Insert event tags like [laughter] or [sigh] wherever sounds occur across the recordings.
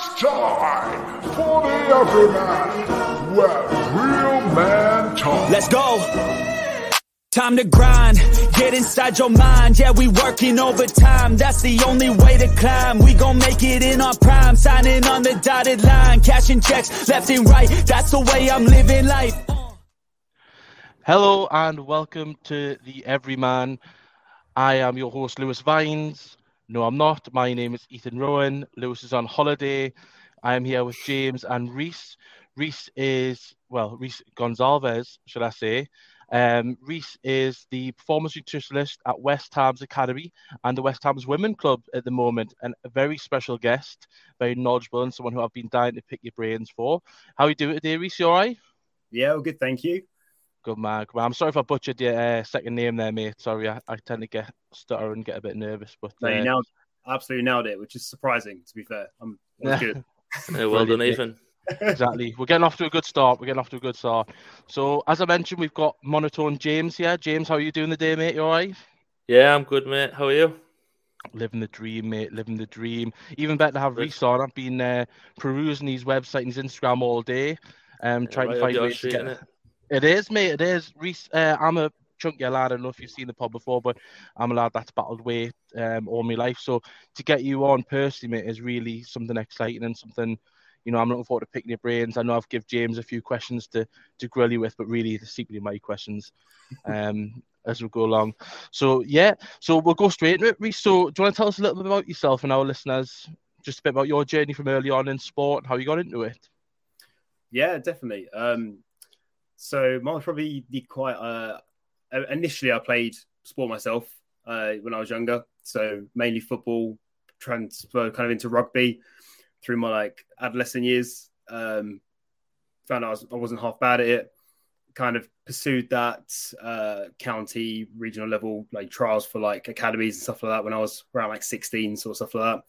It's time for the Everyman, where real man talk. Let's go. Time to grind, get inside your mind. Yeah, we working overtime. That's the only way to climb. We gon' make it in our prime, signing on the dotted line, cashing checks left and right. That's the way I'm living life. Hello and welcome to the Everyman. I am your host, Lewis Vines. No, I'm not. My name is Ethan Rowan. Lewis is on holiday. I am here with James and Rhyse. Rhyse is, well, Rhyse Gonsalves, should I say. Um, Rhyse is the performance nutritionist at West Ham's Academy and the West Ham's Women Club at the moment, and a very special guest, very knowledgeable, and someone who I've been dying to pick your brains for. How are you doing today, Rhyse? You all right? Yeah, well, good, thank you. Good man. Good man. I'm sorry if I butchered your uh, second name there, mate. Sorry, I, I tend to get stutter and get a bit nervous. But No, you uh, nailed, absolutely nailed it, which is surprising, to be fair. I'm that was [laughs] good. Yeah, well done, Brilliant. Ethan. exactly. We're getting off to a good start. We're getting off to a good start. So, as I mentioned, we've got monotone James here. James, how are you doing the day, mate? You all right? Yeah, I'm good, mate. How are you? Living the dream, mate. Living the dream. Even better to have Good. Rhyse on. I've been uh, perusing his website and his Instagram all day, um, trying Right to find your ways to street, get. innit? It is, mate. It is. Rhyse, uh, I'm a chunky lad. I don't know if you've seen the pod before, but I'm a lad that's battled weight um, all my life. So to get you on personally, mate, is really something exciting and something. You know, I'm looking forward to picking your brains. I know I've give James a few questions to to grill you with, but really, they're secretly my questions [laughs] um, as we go along. So yeah, so we'll go straight into it. Rhyse, so do you want to tell us a little bit about yourself and our listeners, just a bit about your journey from early on in sport how you got into it? Yeah, definitely. Um, so was probably the quite. Uh, initially, I played sport myself uh, when I was younger, so mainly football. Transferred kind of into rugby through my like adolescent years. Um, found out I, was, I wasn't half bad at it. Kind of pursued that uh, county, regional level like trials for like academies and stuff like that when I was around like 16, sort of stuff like that.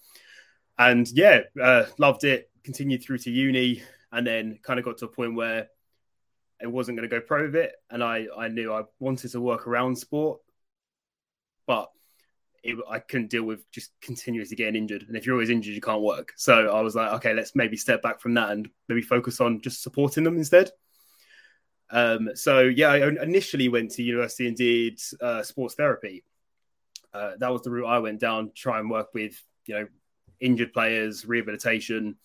And yeah, uh, loved it. Continued through to uni, and then kind of got to a point where it wasn't going to go pro with it, and I I knew I wanted to work around sport, but it, I couldn't deal with just continuously getting injured. And if you're always injured, you can't work. So I was like, okay, let's maybe step back from that and maybe focus on just supporting them instead. Um, so yeah, I initially went to university and did uh, sports therapy. Uh, that was the route I went down. Try and work with you know injured players, rehabilitation,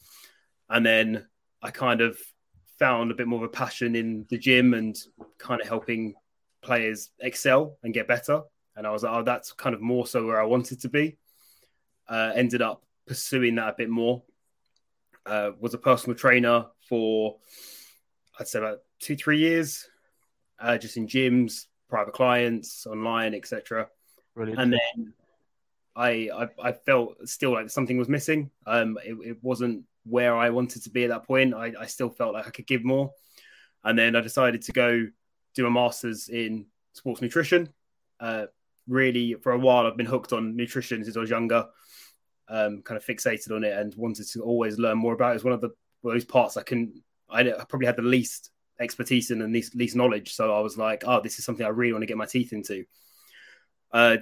and then I kind of found a bit more of a passion in the gym and kind of helping players excel and get better. And I was like, oh, that's kind of more so where I wanted to be. Uh, ended up pursuing that a bit more. Uh, was a personal trainer for, I'd say, about two, three years, uh, just in gyms, private clients, online, etc. And then I, I, I felt still like something was missing. Um, it, it wasn't where I wanted to be at that point. I, I still felt like I could give more. And then I decided to go do a master's in sports nutrition. Uh, really, for a while, I've been hooked on nutrition since I was younger, um, kind of fixated on it and wanted to always learn more about it. It's one of the those parts I can, I, probably had the least expertise in and least, least knowledge. So I was like, oh, this is something I really want to get my teeth into. Uh,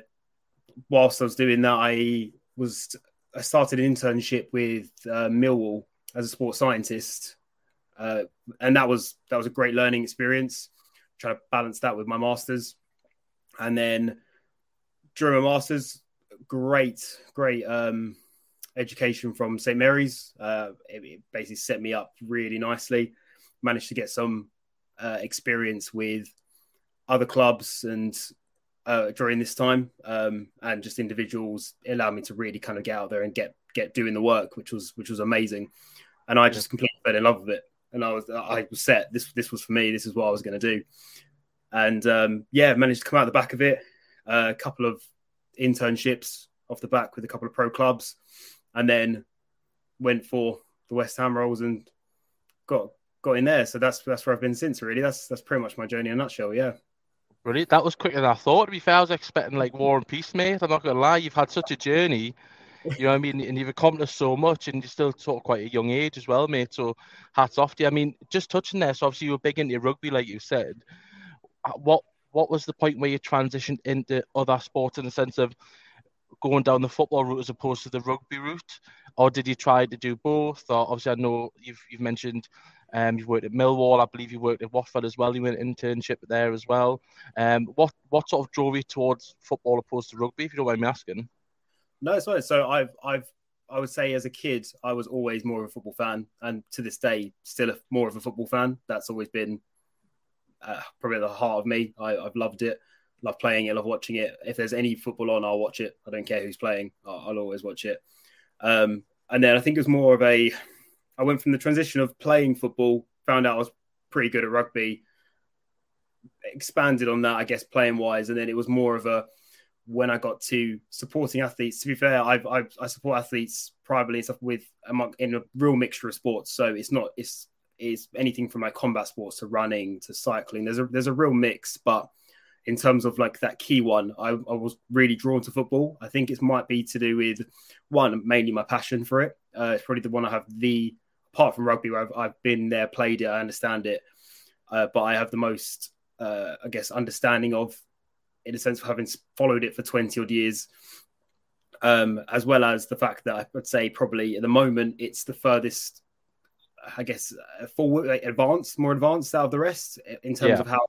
whilst I was doing that, I was I started an internship with uh, Millwall as a sports scientist, uh, and that was that was a great learning experience. Trying to balance that with my masters, and then during my masters, great great um, education from St Mary's. Uh, it, it basically set me up really nicely. Managed to get some uh, experience with other clubs and uh, during this time, um, and just individuals allowed me to really kind of get out there and get get doing the work, which was which was amazing. And I just completely fell in love with it, and I was I was set. This this was for me. This is what I was going to do, and um, yeah, managed to come out the back of it. Uh, a couple of internships off the back with a couple of pro clubs, and then went for the West Ham roles and got got in there. So that's that's where I've been since. Really, that's that's pretty much my journey in a nutshell. Yeah. Brilliant. That was quicker than I thought. To be fair, I was expecting like War and Peace, mate. I'm not gonna lie. You've had such a journey, you know what I mean, and you've accomplished so much, and you're still sort of quite a young age as well, mate. So hats off to you. I mean, just touching there. So obviously you were big into rugby, like you said. Uh, What what was the point where you transitioned into other sports in the sense of going down the football route as opposed to the rugby route, or did you try to do both? Or obviously, I know you've you've mentioned um, you've worked at Millwall. I believe you worked at Watford as well. You went internship there as well. Um, what what sort of drove you towards football opposed to rugby, if you don't mind me asking? No, it's fine. So I've I've I would say as a kid I was always more of a football fan, and to this day still a, more of a football fan. That's always been uh, probably the heart of me. I, I've loved it, love playing it, love watching it. If there's any football on, I'll watch it. I don't care who's playing. I'll, I'll always watch it. Um, and then I think it was more of a I went from the transition of playing football, found out I was pretty good at rugby, expanded on that, I guess, playing wise, and then it was more of a when I got to supporting athletes. To be fair, I've, I've i support athletes privately and stuff with among in a real mixture of sports. So it's not it's it's anything from like combat sports to running to cycling. There's a there's a real mix, but in terms of like that key one, I, I was really drawn to football. I think it might be to do with one mainly my passion for it. Uh, it's probably the one I have the apart from rugby, where I've, I've been there, played it, I understand it, uh, but I have the most, uh, I guess, understanding of, in a sense of having followed it for twenty odd years, um, as well as the fact that I would say probably at the moment it's the furthest, I guess, uh, forward, like, advanced, more advanced out of the rest in terms Yeah. of how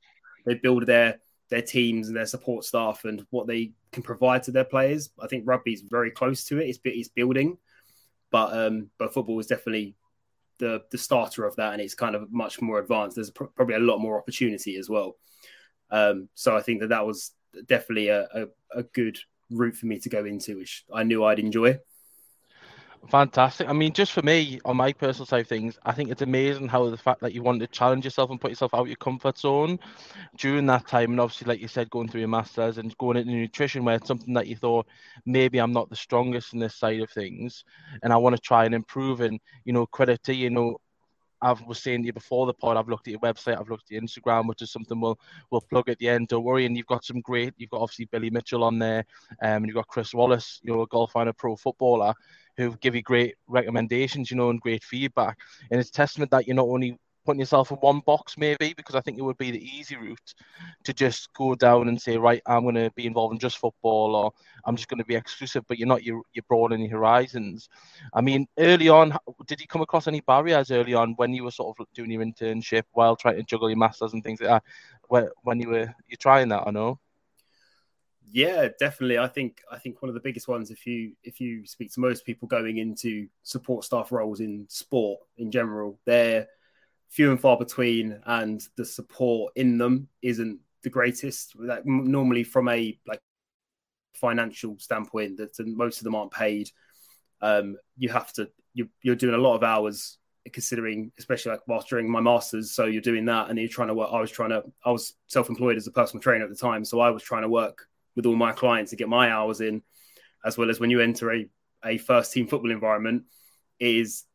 they build their their teams and their support staff and what they can provide to their players. I think rugby is very close to it. It's it's building, but um, but football is definitely the the starter of that, and it's kind of much more advanced. There's pr- probably a lot more opportunity as well. Um, so I think that that was definitely a, a, a good route for me to go into, which I knew I'd enjoy. Fantastic. I mean, just for me, on my personal side of things, I think it's amazing how the fact that you wanted to challenge yourself and put yourself out your comfort zone during that time, and obviously, like you said, going through your masters and going into nutrition, where it's something that you thought maybe I'm not the strongest in this side of things, and I want to try and improve. And you know, credit to you know, I was saying to you before the pod, I've looked at your website, I've looked at your Instagram, which is something we'll we'll plug at the end. Don't worry. And you've got some great, you've got obviously Billy Mitchell on there, um, and you've got Chris Wallace, you know, a golfer and a pro footballer, who give you great recommendations, you know, and great feedback. And it's testament that you're not only putting yourself in one box, maybe, because I think it would be the easy route to just go down and say, right, I'm going to be involved in just football, or I'm just going to be exclusive. But you're not. You're you're broadening your horizons. I mean, early on, did you come across any barriers early on when you were sort of doing your internship while trying to juggle your masters and things like that? When when you were you're trying that, I know. Yeah, definitely. I think I think one of the biggest ones, if you if you speak to most people going into support staff roles in sport in general, they're few and far between, and the support in them isn't the greatest. Like normally, from a like financial standpoint, that most of them aren't paid. Um, you have to you, you're doing a lot of hours considering especially like whilst during my masters so you're doing that and you're trying to work i was trying to i was self-employed as a personal trainer at the time so i was trying to work with all my clients to get my hours in as well as when you enter a, a first team football environment is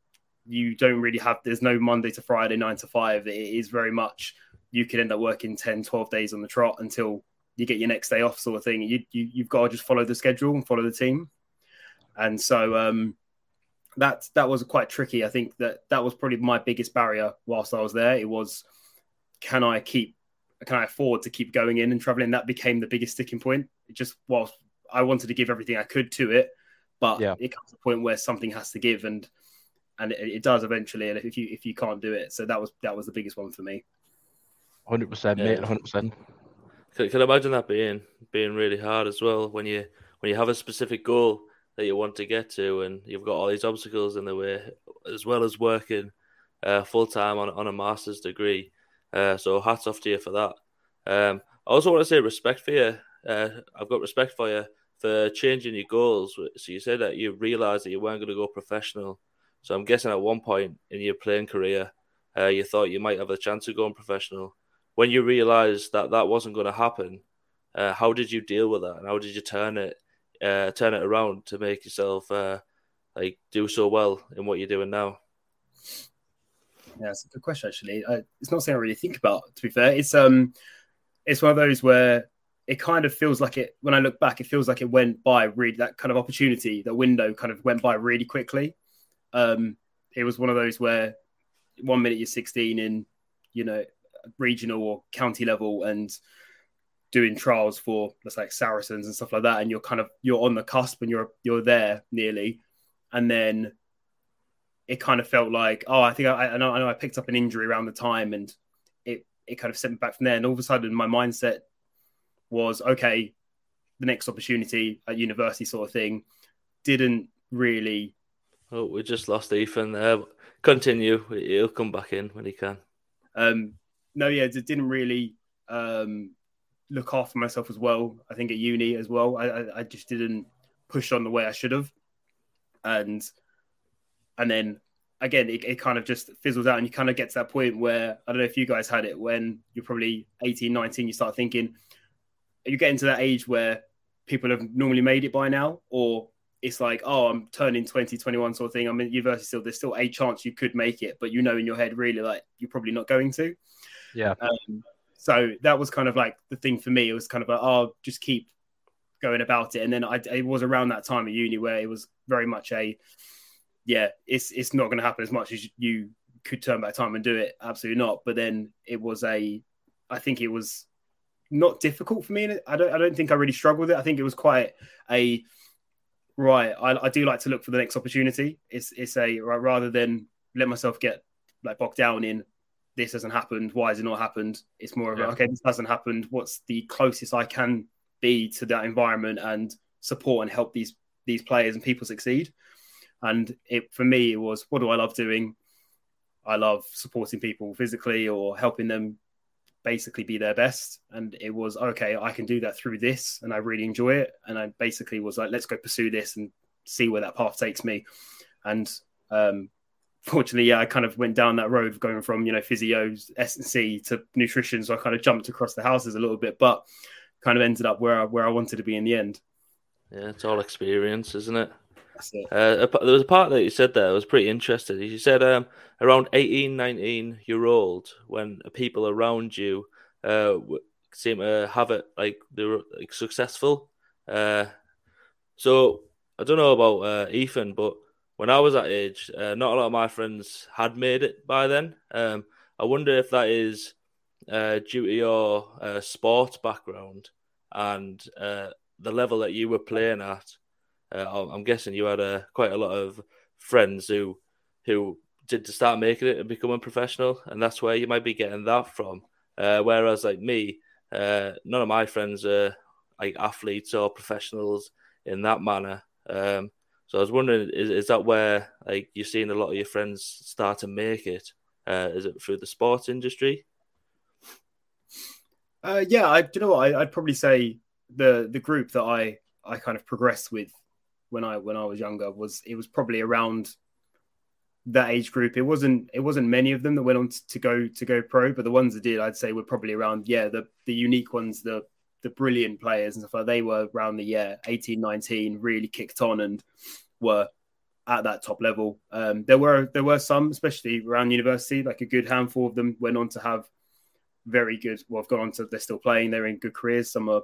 you don't really have there's no monday to friday nine to five. It is very much you could end up working 10 12 days on the trot until you get your next day off sort of thing. You, you you've got to just follow the schedule and follow the team. And so um that that was quite tricky. I think that that was probably my biggest barrier whilst i was there. It was can i keep can i afford to keep going in and traveling? That became the biggest sticking point. It just whilst i wanted to give everything i could to it but Yeah. it comes to a point where something has to give. And and it, it does eventually and if you if you can't do it so that was that was the biggest one for me Hundred percent, mate. Hundred percent. Can, can imagine that being being really hard as well when you when you have a specific goal that you want to get to and you've got all these obstacles in the way as well as working uh, full time on on a master's degree. Uh, so hats off to you for that. Um, I also want to say respect for you. Uh, I've got respect for you for changing your goals. So you said that you realised that you weren't going to go professional. So I'm guessing at one point in your playing career, uh, you thought you might have a chance of going professional when you realized that that wasn't going to happen, uh, how did you deal with that, and how did you turn it, uh, turn it around to make yourself uh, like do so well in what you're doing now? Yeah, it's a good question. Actually, uh, it's not something I really think about. To be fair, it's um, it's one of those where it kind of feels like it. When I look back, it feels like it went by really. That kind of opportunity, that window, kind of went by really quickly. Um, it was one of those where one minute you're 16 in, you know, regional or county level, and doing trials for let's like Saracens and stuff like that, and you're kind of you're on the cusp and you're you're there nearly, and then it kind of felt like oh I think I, I know I know I picked up an injury around the time and it it kind of sent me back from there, and all of a sudden my mindset was okay, the next opportunity at university sort of thing didn't really. Oh, we just lost Ethan there. Continue. He'll come back in when he can. Um, no, yeah, it didn't really um, look after myself as well. I think at uni as well, I, I, I just didn't push on the way I should have, and and then again, it, it, kind of just fizzles out, and you kind of get to that point where I don't know if you guys had it when you're probably 18, 19, you start thinking you get into that age where people have normally made it by now, or it's like, oh, I'm turning 20, 21 sort of thing. I'm in university still. There's still a chance you could make it, but you know in your head, really, like you're probably not going to. Yeah. Um, so that was kind of like the thing for me. It was kind of like, oh, just keep going about it. And then I, it was around that time at uni where it was very much a, yeah, it's it's not going to happen as much as you could turn back time and do it. Absolutely not. But then it was a, I think it was not difficult for me. I don't I don't think I really struggled with it. I think it was quite a right. I, I do like to look for the next opportunity. It's it's a rather than let myself get like bogged down in this hasn't happened. Why has it not happened? It's more of yeah. okay, this hasn't happened. What's the closest I can be to that environment and support and help these these players and people succeed? And it for me, it was what do I love doing? I love supporting people physically or helping them basically be their best. And it was okay, I can do that through this, and I really enjoy it. And I basically was like, let's go pursue this and see where that path takes me. And um, fortunately, yeah, I kind of went down that road going from you know physios, S and C to nutrition. So I kind of jumped across the houses a little bit, but kind of ended up where I, where I wanted to be in the end. Yeah, it's all experience, isn't it? Uh, there was a part that you said there I was pretty interested. You said um, around 18, 19 year old, when people around you uh, seem to have it like they were like, successful. Uh, so I don't know about uh, Ethan, but when I was that age, uh, not a lot of my friends had made it by then. Um, I wonder if that is uh, due to your sports background and the level that you were playing at. Uh, I'm guessing you had uh, quite a lot of friends who who did to start making it and becoming professional, and that's where you might be getting that from. whereas, like me, none of my friends are like athletes or professionals in that manner. Um, so I was wondering, is, is that where like you're seeing a lot of your friends start to make it? Uh, is it through the sports industry? Uh, yeah, I do you know what I, would probably say the the group that I I kind of progress with when I when I was younger was it was probably around that age group. It wasn't it wasn't many of them that went on to, to go to go pro, but the ones that did, I'd say, were probably around yeah the the unique ones, the the brilliant players and stuff like they were around the year 18 19 really kicked on and were at that top level. Um, there were there were some especially around university like a good handful of them went on to have very good well have gone on to they're still playing they're in good careers. Some are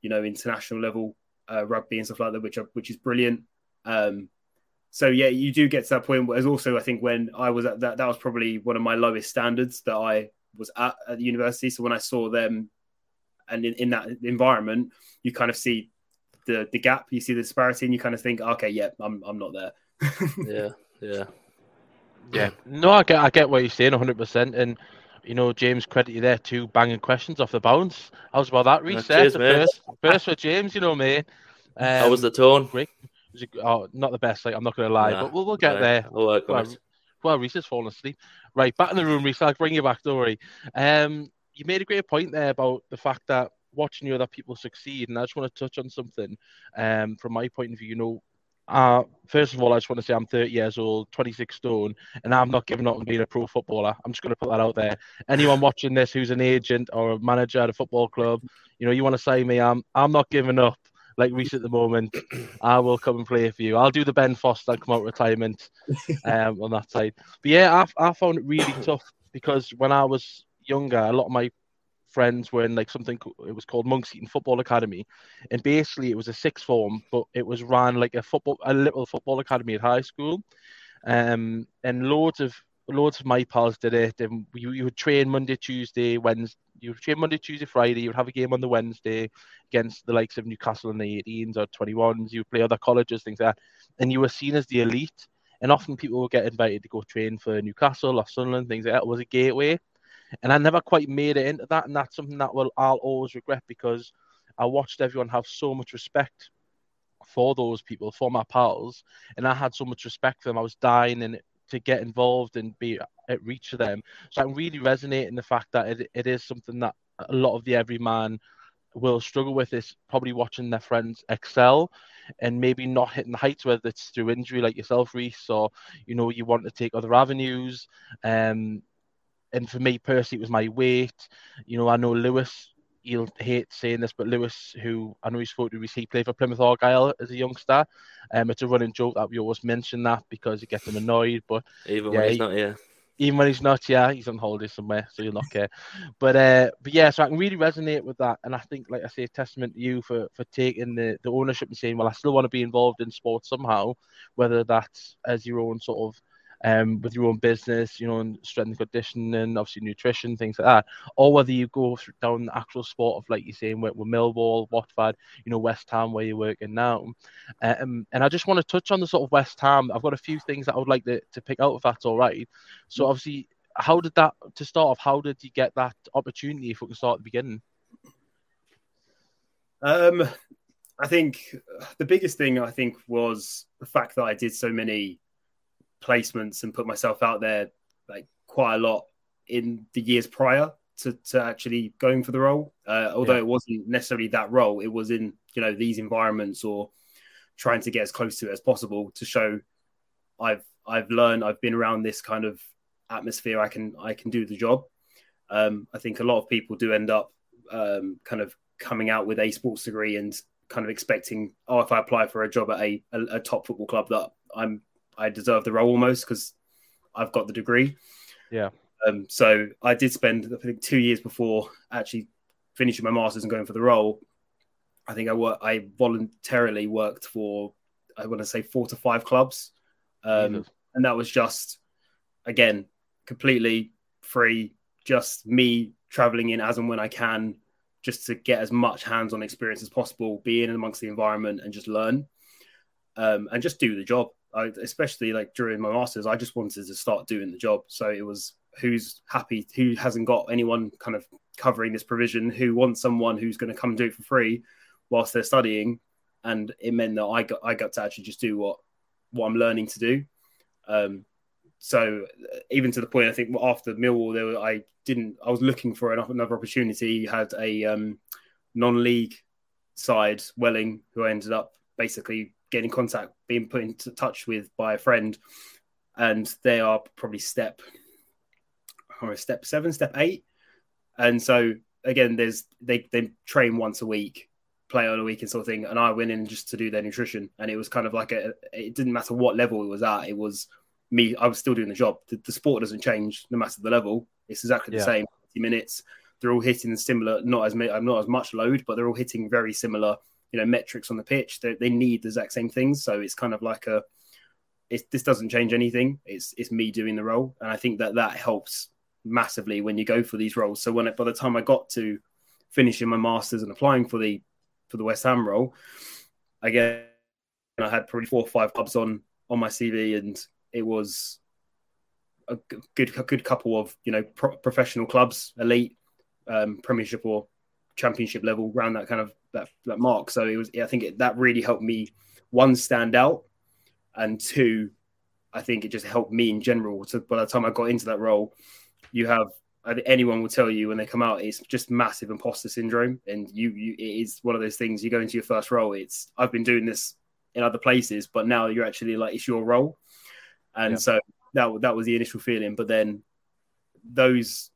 you know international level uh, rugby and stuff like that which are, which is brilliant um, so yeah you do get to that point whereas also i think when i was at that that was probably one of my lowest standards that i was at at the university so when i saw them and in, in that environment, you kind of see the the gap, you see the disparity, and you kind of think, okay, yeah, I'm I'm not there. [laughs] yeah, yeah, yeah. No, I get I get what you're saying, 100, percent and you know, James, credit you there too, banging questions off the bounce. How's about that reset? Yeah, first, first for James, you know, mate. Um, How was the tone? Great. Was it, oh, not the best. Like I'm not going to lie, nah, but we'll, we'll get there. I'll work well, well, Rhyse has fallen asleep. Right, back in the room, Rhyse. I'll bring you back. Don't worry. Um, you made a great point there about the fact that watching other people succeed, and I just want to touch on something um, from my point of view. You know, uh, first of all, I just want to say I'm 30 years old, 26 stone, and I'm not giving up on being a pro footballer. I'm just going to put that out there. Anyone watching this who's an agent or a manager at a football club, you know, you want to say me, I'm I'm not giving up. Like Rhyse at the moment, I will come and play for you. I'll do the Ben Foster and come out retirement um, on that side. But yeah, I, I found it really tough because when I was younger, a lot of my friends were in like something it was called Monkseaton Football Academy, and basically it was a sixth form, but it was ran like a football a little football academy at high school, um, and loads of loads of my pals did it, and you, we would train Monday, Tuesday, Wednesday, you would train Monday, Tuesday, Friday. You would have a game on the Wednesday against the likes of Newcastle in the 18s or 21s. You would play other colleges, things like that, and you were seen as the elite. And often people would get invited to go train for Newcastle or Sunderland, things like that. It was a gateway, and I never quite made it into that. And that's something that will I'll always regret because I watched everyone have so much respect for those people, for my pals, and I had so much respect for them. I was dying and to get involved and be at reach of them. So I'm really resonating the fact that it, it is something that a lot of the everyman will struggle with is probably watching their friends excel and maybe not hitting the heights, whether it's through injury like yourself, Rhyse, or you know, you want to take other avenues. Um and for me personally it was my weight. You know, I know Lewis he'll hate saying this, but Lewis, who I know he spoke to, he played for Plymouth Argyle as a youngster. Um, it's a running joke that we always mention that because it gets him annoyed. But even yeah, when he's he, not here, even when he's not, yeah, he's on holiday somewhere, so you'll not care. But uh, but yeah, so I can really resonate with that, and I think, like I say, a testament to you for for taking the the ownership and saying, well, I still want to be involved in sports somehow, whether that's as your own sort of um, with your own business, you know, and strength and conditioning, obviously nutrition, things like that, or whether you go down the actual sport of, like you're saying, with, with Millwall, Watford, you know, West Ham, where you're working now. Um, and I just want to touch on the sort of West Ham. I've got a few things that I would like to, to pick out, if that's all right. So, obviously, how did that, to start off, how did you get that opportunity, if we can start at the beginning? Um, I think the biggest thing I think was the fact that I did so many placements and put myself out there like quite a lot in the years prior to, to actually going for the role. Uh, although yeah. it wasn't necessarily that role, it was in you know these environments or trying to get as close to it as possible to show I've I've learned I've been around this kind of atmosphere. I can I can do the job. Um, I think a lot of people do end up um, kind of coming out with a sports degree and kind of expecting, oh, if I apply for a job at a, a, a top football club, that I'm I deserve the role almost because I've got the degree. Yeah. Um, so I did spend I think two years before actually finishing my masters and going for the role. I think I work, I voluntarily worked for I want to say four to five clubs, um, and that was just again completely free, just me traveling in as and when I can, just to get as much hands-on experience as possible, be in amongst the environment and just learn, um, and just do the job. I, especially like during my masters, I just wanted to start doing the job. So it was who's happy, who hasn't got anyone kind of covering this provision, who wants someone who's going to come do it for free whilst they're studying, and it meant that I got I got to actually just do what what I'm learning to do. Um, so uh, even to the point, I think after Millwall, there were, I didn't. I was looking for another opportunity. Had a um, non-league side, Welling, who I ended up basically getting in contact, being put into touch with by a friend, and they are probably step or step seven, step eight, and so again, there's they they train once a week, play on a week and sort of thing, and I went in just to do their nutrition, and it was kind of like a it didn't matter what level it was at, it was me, I was still doing the job. The, the sport doesn't change no matter the level; it's exactly the yeah. same. Minutes, they're all hitting similar, not as I'm not as much load, but they're all hitting very similar you know metrics on the pitch. They, they need the exact same things. So it's kind of like a it, this doesn't change anything. It's it's me doing the role, and I think that that helps massively when you go for these roles. So when it, by the time I got to finishing my masters and applying for the for the West Ham role, again I had probably four or five clubs on on my CV, and it was a good a good couple of you know pro- professional clubs, elite, um, Premiership or Championship level, around that kind of that, that mark. So it was, I think it, that really helped me one stand out, and two, I think it just helped me in general. So by the time I got into that role, you have anyone will tell you when they come out, it's just massive imposter syndrome, and you, you it is one of those things. You go into your first role, it's I've been doing this in other places, but now you're actually like it's your role, and yeah. so that that was the initial feeling. But then those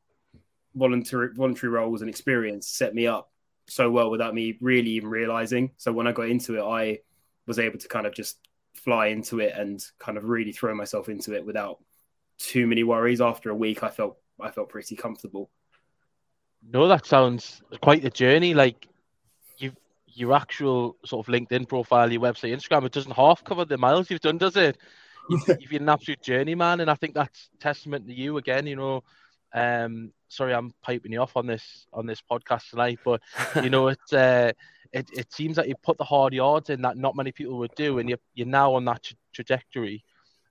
voluntary voluntary roles and experience set me up so well without me really even realizing. So when I got into it, I was able to kind of just fly into it and kind of really throw myself into it without too many worries. After a week, I felt I felt pretty comfortable. No, that sounds quite the journey. Like you, your actual sort of LinkedIn profile, your website, Instagram, it doesn't half cover the miles you've done, does it? You've, [laughs] you've been an absolute journeyman, and I think that's testament to you again. You know, um, sorry, I'm piping you off on this on this podcast tonight, but [laughs] you know, it's uh, it it seems that you put the hard yards in that not many people would do, and you're you're now on that tra- trajectory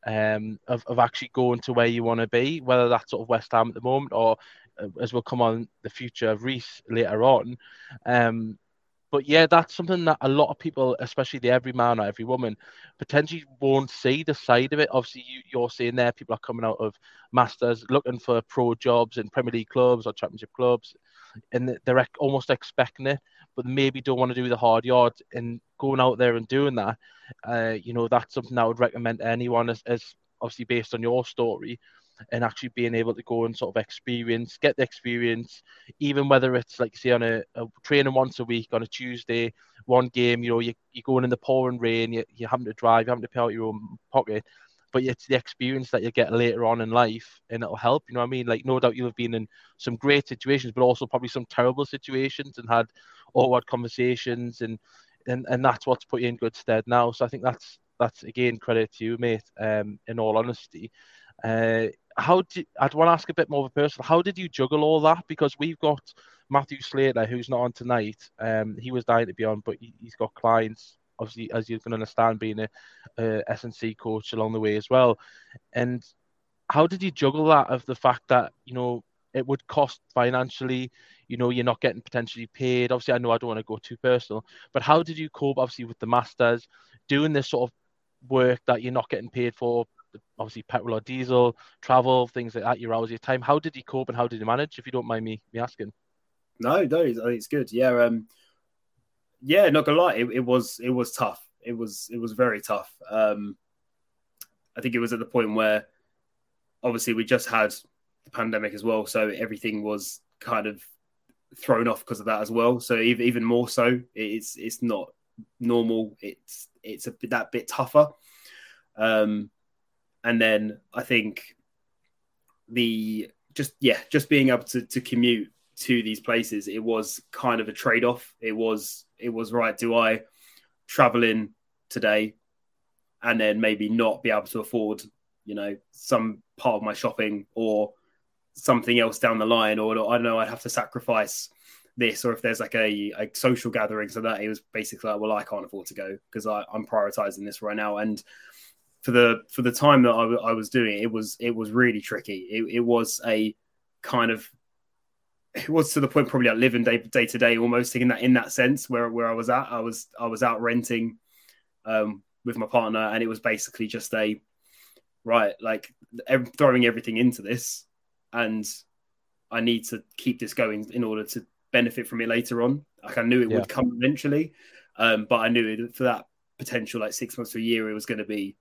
um, of of actually going to where you want to be, whether that's sort of West Ham at the moment or uh, as we'll come on the future of Rhyse later on. Um, but yeah, that's something that a lot of people, especially the every man or every woman, potentially won't see the side of it. Obviously, you, you're seeing there people are coming out of masters looking for pro jobs in Premier League clubs or Championship clubs, and they're almost expecting it, but maybe don't want to do the hard yards and going out there and doing that. Uh, you know, that's something I would recommend to anyone, as, as obviously based on your story and actually being able to go and sort of experience, get the experience, even whether it's like say on a, a training once a week on a Tuesday, one game, you know, you, you're going in the pouring rain, you, you're having to drive, you're having to pay out your own pocket, but it's the experience that you get later on in life and it'll help, you know what I mean? Like, no doubt you'll have been in some great situations, but also probably some terrible situations and had awkward conversations and, and, and that's what's put you in good stead now. So I think that's, that's again credit to you, mate. Um, in all honesty, uh, how did I'd want to ask a bit more of a personal? How did you juggle all that? Because we've got Matthew Slater, who's not on tonight. Um, he was dying to be on, but he, has got clients. Obviously, as you can understand, being a, a S&C coach along the way as well. And how did you juggle that of the fact that you know it would cost financially? You know, you're not getting potentially paid. Obviously, I know I don't want to go too personal, but how did you cope? Obviously, with the masters, doing this sort of work that you're not getting paid for obviously petrol or diesel, travel, things like that, your hours, your time. How did he cope and how did he manage, if you don't mind me, me asking? No, no, it's good. Yeah, um, yeah, not gonna lie, it, it was it was tough. It was it was very tough. Um, I think it was at the point where obviously we just had the pandemic as well, so everything was kind of thrown off because of that as well. So even even more so, it's it's not normal. It's it's a that bit tougher. Um, and then I think the just yeah, just being able to, to commute to these places, it was kind of a trade off. It was it was right. Do I travel in today and then maybe not be able to afford, you know, some part of my shopping or something else down the line, or I don't know, I'd have to sacrifice this, or if there's like a, a social gathering, so that it was basically like, well, I can't afford to go because I'm prioritizing this right now. And for the for the time that I, w- I was doing it, it was it was really tricky. It, it was a kind of it was to the point probably like living day day to day almost in that in that sense where where I was at. I was I was out renting um, with my partner, and it was basically just a right like throwing everything into this, and I need to keep this going in order to benefit from it later on. Like I knew it yeah. would come eventually, um, but I knew for that potential like six months to a year, it was going to be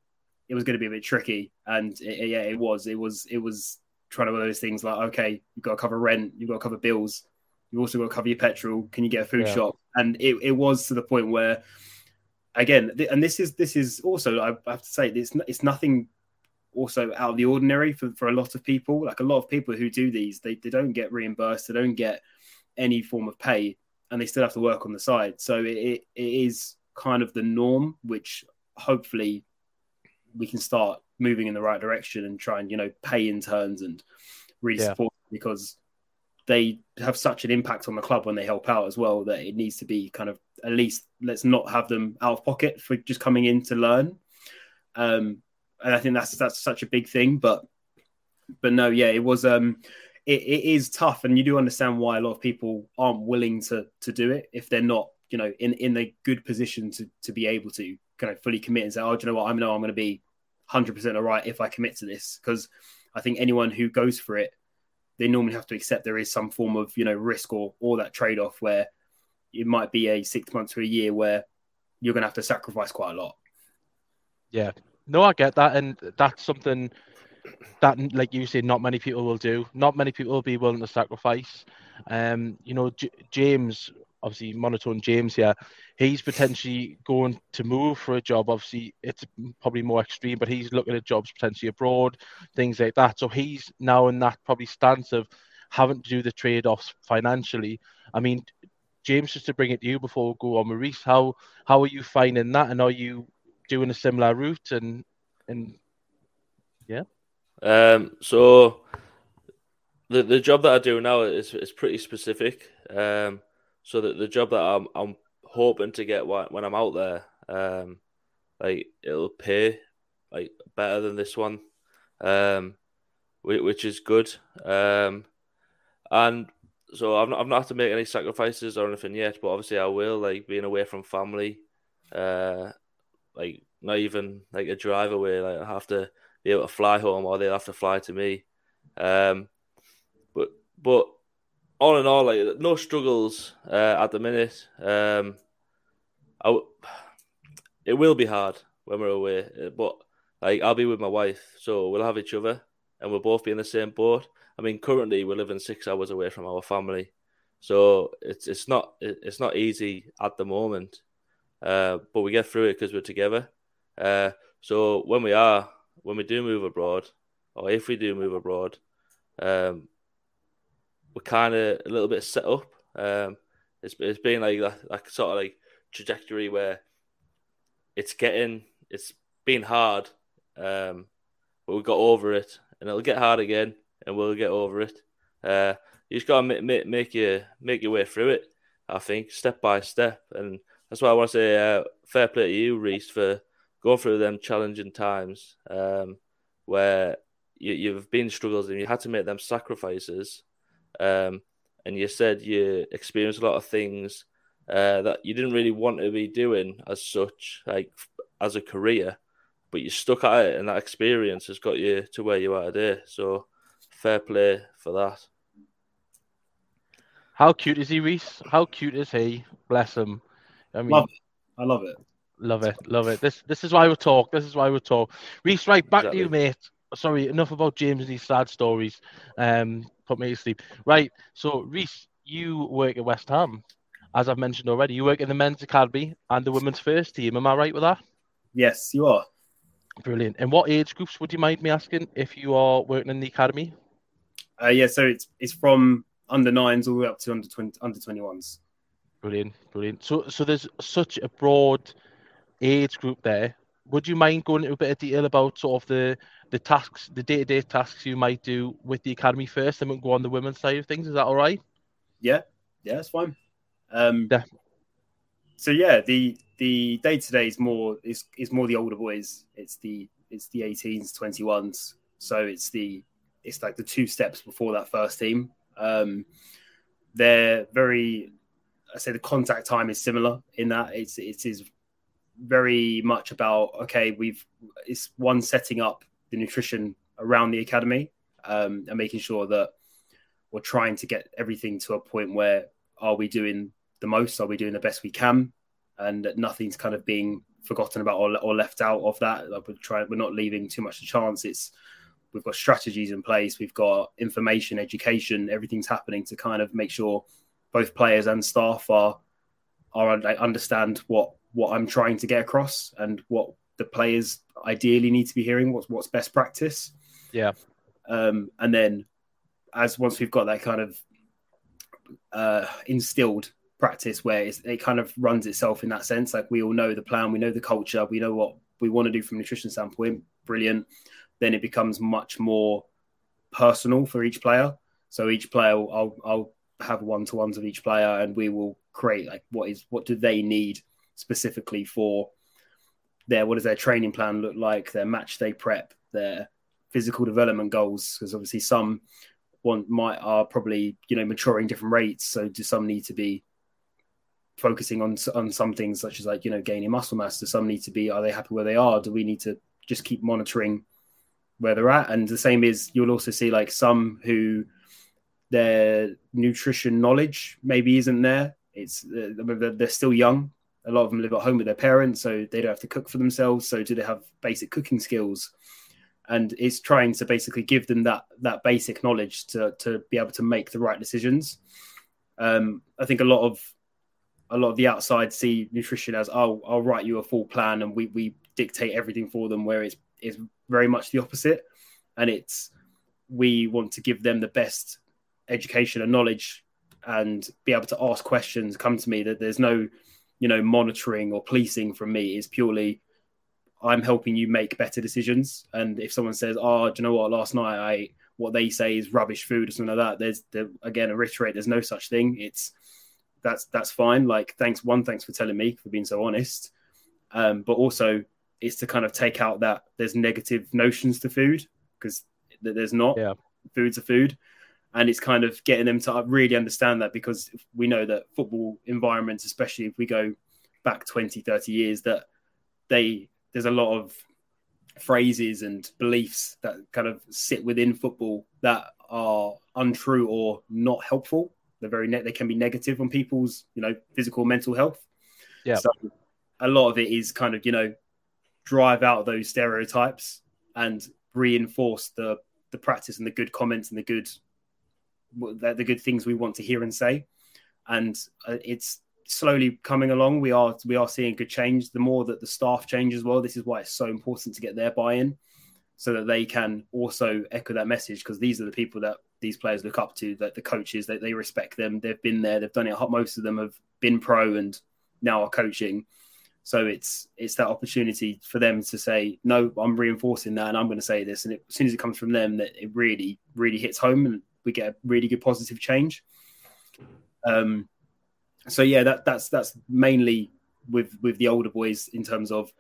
it was going to be a bit tricky. And it, yeah, it was. It was. It was trying to those things like, okay, you've got to cover rent, you've got to cover bills, you've also got to cover your petrol. Can you get a food yeah. shop? And it, it was to the point where, again, and this is this is also I have to say it's it's nothing also out of the ordinary for, for a lot of people. Like a lot of people who do these, they, they don't get reimbursed, they don't get any form of pay, and they still have to work on the side. So it, it is kind of the norm, which hopefully we can start moving in the right direction and try and you know pay interns and really yeah. support because they have such an impact on the club when they help out as well that it needs to be kind of at least let's not have them out of pocket for just coming in to learn um and i think that's that's such a big thing but but no yeah it was um it, it is tough and you do understand why a lot of people aren't willing to to do it if they're not you know in in a good position to to be able to kind of fully commit and say, oh, do you know what? I know I'm going to be 100% all right if I commit to this. Because I think anyone who goes for it, they normally have to accept there is some form of, you know, risk or, or that trade off where it might be a six months or a year where you're going to have to sacrifice quite a lot. Yeah. No, I get that. And that's something that, like you said, not many people will do. Not many people will be willing to sacrifice. Um, you know, J- James obviously monotone James here, he's potentially going to move for a job. Obviously, it's probably more extreme, but he's looking at jobs potentially abroad, things like that. So he's now in that probably stance of having to do the trade offs financially. I mean, James, just to bring it to you before we go on, Maurice, how how are you finding that, and are you doing a similar route? And and yeah, um, so the the job that I do now is is pretty specific. Um, so that the job that I'm I'm hoping to get when I'm out there, um, like it'll pay like better than this one, um, which is good. Um, and so I've not, I've not had to make any sacrifices or anything yet, but obviously I will. Like being away from family, uh, like not even like a drive away. Like I have to be able to fly home, or they'll have to fly to me. Um, but but all in all, like no struggles uh, at the minute. Um, I w- it will be hard when we're away, uh, but like I'll be with my wife, so we'll have each other, and we'll both be in the same boat. I mean, currently we're living six hours away from our family, so it's it's not it's not easy at the moment, uh, but we get through it because we're together. Uh, so when we are when we do move abroad, or if we do move abroad, um, we're kind of a little bit set up. Um, it's it's been like that, that sort of like trajectory where it's getting it's been hard, um, but we got over it, and it'll get hard again, and we'll get over it. Uh, you just gotta make, make, make your make your way through it. I think step by step, and that's why I want to say uh, fair play to you, Rhyse, for going through them challenging times um, where you, have been struggles and you had to make them sacrifices. Um, and you said you experienced a lot of things uh, that you didn't really want to be doing as such, like as a career, but you stuck at it, and that experience has got you to where you are today. So, fair play for that. How cute is he, Rhyse? How cute is he? Bless him. I mean, love I love it. Love it, love it. This this is why we talk. This is why we talk. Rhyse, right back exactly. to you, mate. Sorry, enough about James and his sad stories. Um, put me to sleep. Right. So, Rhyse, you work at West Ham, as I've mentioned already. You work in the men's academy and the women's first team. Am I right with that? Yes, you are. Brilliant. And what age groups would you mind me asking if you are working in the academy? Uh, yeah, so it's it's from under nines all the way up to under twenty under twenty ones. Brilliant, brilliant. So so there's such a broad age group there. Would you mind going into a bit of detail about sort of the the tasks, the day to day tasks you might do with the academy first, and we'll go on the women's side of things? Is that all right? Yeah, yeah, that's fine. Um, yeah. So yeah, the the day to day is more is is more the older boys. It's the it's the 18s, 21s. So it's the it's like the two steps before that first team. Um, they're very I say the contact time is similar in that it's it is very much about okay, we've it's one setting up the nutrition around the academy um, and making sure that we're trying to get everything to a point where are we doing the most? Are we doing the best we can? And that nothing's kind of being forgotten about or, or left out of that. Like we're trying, we're not leaving too much to chance. It's we've got strategies in place, we've got information, education, everything's happening to kind of make sure both players and staff are are understand what what I'm trying to get across and what the players ideally need to be hearing. What's what's best practice. Yeah. Um, and then as once we've got that kind of uh, instilled practice where it kind of runs itself in that sense. Like we all know the plan, we know the culture, we know what we want to do from a nutrition standpoint. Brilliant. Then it becomes much more personal for each player. So each player, I'll, I'll have one to ones with each player, and we will create like what is what do they need specifically for their what does their training plan look like, their match day prep, their physical development goals. Because obviously some one might are probably you know maturing different rates. So do some need to be focusing on on some things such as like you know gaining muscle mass? Do some need to be are they happy where they are? Do we need to just keep monitoring where they're at? And the same is you'll also see like some who their nutrition knowledge maybe isn't there. It's uh, they're still young. A lot of them live at home with their parents, so they don't have to cook for themselves. So do they have basic cooking skills? And it's trying to basically give them that that basic knowledge to to be able to make the right decisions. Um, I think a lot of a lot of the outside see nutrition as oh I'll write you a full plan and we we dictate everything for them where it's it's very much the opposite and it's we want to give them the best education and knowledge and be able to ask questions come to me that there's no you know monitoring or policing from me is purely i'm helping you make better decisions and if someone says oh do you know what last night i what they say is rubbish food or something like that. There's there, again, I reiterate, there's no such thing. It's that's that's fine. Like, thanks one, thanks for telling me for being so honest. Um, but also, it's to kind of take out that there's negative notions to food because there's not. Yeah. Food's a food, and it's kind of getting them to really understand that because we know that football environments, especially if we go back 20, 30 years, that they there's a lot of phrases and beliefs that kind of sit within football that are untrue or not helpful. They're very ne- they can be negative on people's you know physical mental health. Yeah. So a lot of it is kind of you know drive out those stereotypes and reinforce the the practice and the good comments and the good the, the good things we want to hear and say. And uh, it's slowly coming along. We are we are seeing good change. The more that the staff change as well, this is why it's so important to get their buy-in, so that they can also echo that message. Because these are the people that these players look up to, that the coaches that they respect them. They've been there. They've done it. Most of them have been pro and now are coaching. So it's it's that opportunity for them to say, no, I'm reinforcing that, and I'm going to say this. And it, as soon as it comes from them, that it really really hits home, and we get a really good positive change. Um, so yeah, that that's that's mainly with with the older boys in terms of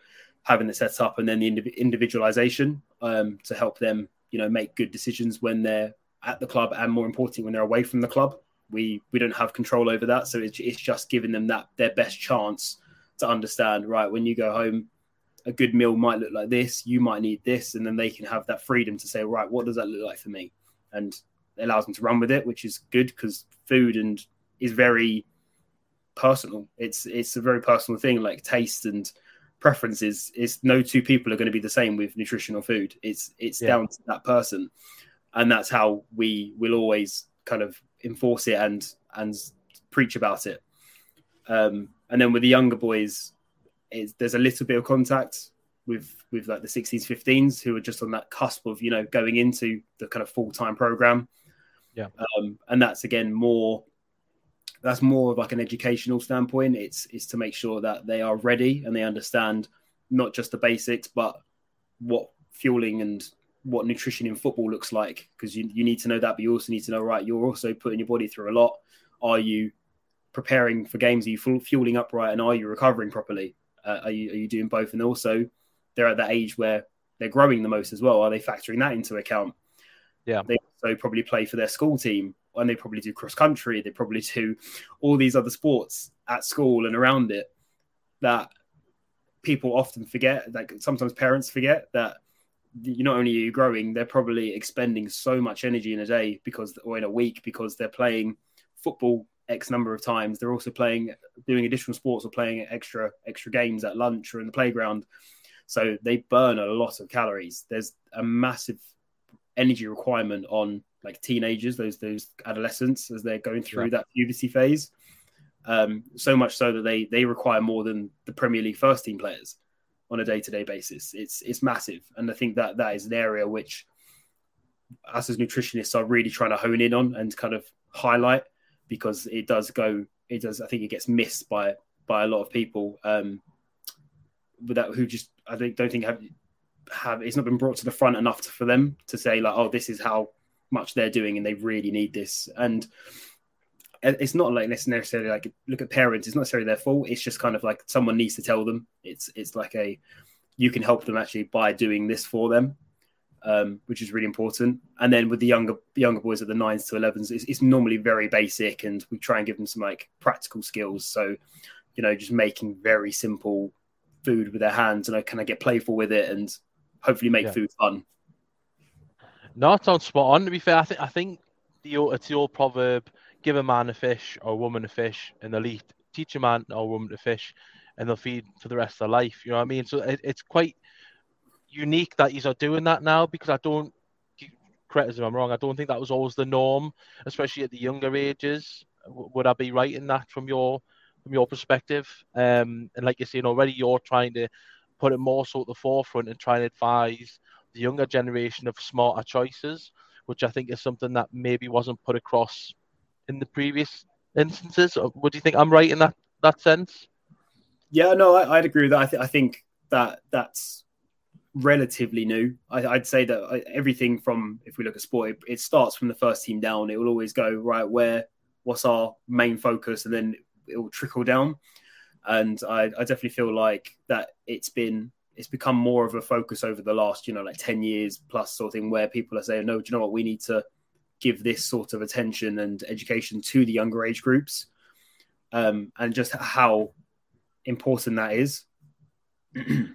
having the setup and then the indiv- individualization um, to help them, you know, make good decisions when they're at the club, and more importantly, when they're away from the club. We we don't have control over that, so it's, it's just giving them that their best chance to understand. Right, when you go home, a good meal might look like this. You might need this, and then they can have that freedom to say, right, what does that look like for me? And allows them to run with it, which is good because food and is very personal. It's it's a very personal thing, like taste and preferences. It's no two people are going to be the same with nutrition or food. It's it's Yeah. down to that person, and that's how we will always kind of enforce it and and preach about it. Um, and then with the younger boys, it's, there's a little bit of contact with with like the 16s, 15s who are just on that cusp of you know going into the kind of full time program. Yeah. Um, and that's again more that's more of like an educational standpoint. It's it's to make sure that they are ready and they understand not just the basics, but what fueling and what nutrition in football looks like. Because you, you need to know that, but you also need to know, right, you're also putting your body through a lot. Are you preparing for games? Are you fueling up right? And are you recovering properly? Uh, are you are you doing both? And also, they're at that age where they're growing the most as well. Are they factoring that into account? Yeah. They also probably play for their school team and they probably do cross country. They probably do all these other sports at school and around it that people often forget. Like sometimes parents forget that you not only are you growing, they're probably expending so much energy in a day because, or in a week, because they're playing football X number of times. They're also playing, doing additional sports or playing extra extra games at lunch or in the playground. So they burn a lot of calories. There's a massive energy requirement on like teenagers, those those adolescents as they're going through Yeah. that puberty phase. Um, so much so that they they require more than the Premier League first team players on a day to day basis. It's it's massive, and I think that that is an area which us as nutritionists are really trying to hone in on and kind of highlight because it does go it does I think it gets missed by by a lot of people um without who just I think don't think have have it's not been brought to the front enough to, for them to say like oh this is how much they're doing and they really need this. And it's not like necessarily like look at parents it's not necessarily their fault. It's just kind of like someone needs to tell them. It's it's like a you can help them actually by doing this for them um, which is really important. And then with the younger younger boys at the nines to 11s it's, it's normally very basic and we try and give them some like practical skills. So you know just making very simple food with their hands and I kind of get playful with it? And hopefully make Yeah. food fun No, it sounds spot on. To be fair, I think I think the old- it's the old proverb: give a man a fish or a woman a fish, and they'll eat. Teach a man or a woman to fish, and they'll feed for the rest of their life. You know what I mean? So it, it's quite unique that he's are doing that now because I don't. Correct us if I'm wrong. I don't think that was always the norm, especially at the younger ages. Would I be right in that from your from your perspective? Um, and like you're saying already, you're trying to put it more so at the forefront and try and advise the younger generation of smarter choices, which I think is something that maybe wasn't put across in the previous instances. Or Would you think I'm right in that that sense? Yeah, no, I, I'd agree with that. I, th- I think that that's relatively new. I, would say that uh, everything from if we look at sport, it, it, starts from the first team down. It will always go right where what's our main focus, and then it will trickle down. And I, I definitely feel like that it's been it's become more of a focus over the last you know like ten years plus sort of thing where people are saying no, do you know what? We need to give this sort of attention and education to the younger age groups, um, and just how important that is. [clears throat]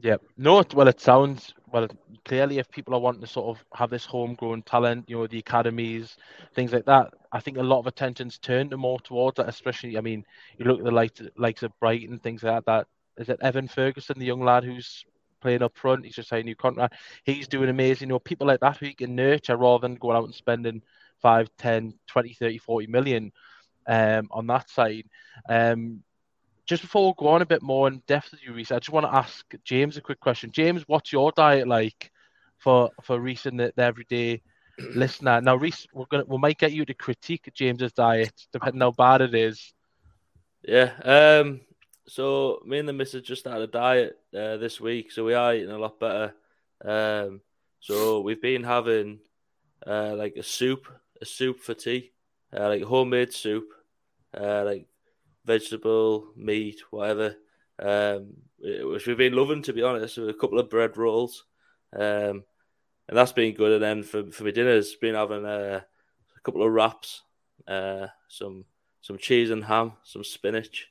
Yeah, no, well, it sounds well. Clearly, if people are wanting to sort of have this homegrown talent, you know, the academies, things like that, I think a lot of attention's turned more towards that. Especially, I mean, you look at the likes, likes of Brighton, things like that. That is it. Evan Ferguson, the young lad who's playing up front, he's just signed a new contract. He's doing amazing. You know, people like that who you can nurture rather than going out and spending 5, 10, 20, 30, 40 million um, on that side. Um, just before we go on a bit more in depth with you, Rhyse, I just want to ask James a quick question. James, what's your diet like for for Rhyse and the, the everyday [clears throat] listener? Now, Rhyse, we're gonna we might get you to critique James's diet depending how bad it is. Yeah. Um. So me and the missus just started a diet uh, this week, so we are eating a lot better. Um. So we've been having uh, like a soup, a soup for tea, uh, like homemade soup, uh, like vegetable, meat, whatever. Um, which we've been loving, to be honest, with a couple of bread rolls. Um, and that's been good. And then for, for my dinners, been having uh, a couple of wraps, uh, some some cheese and ham, some spinach.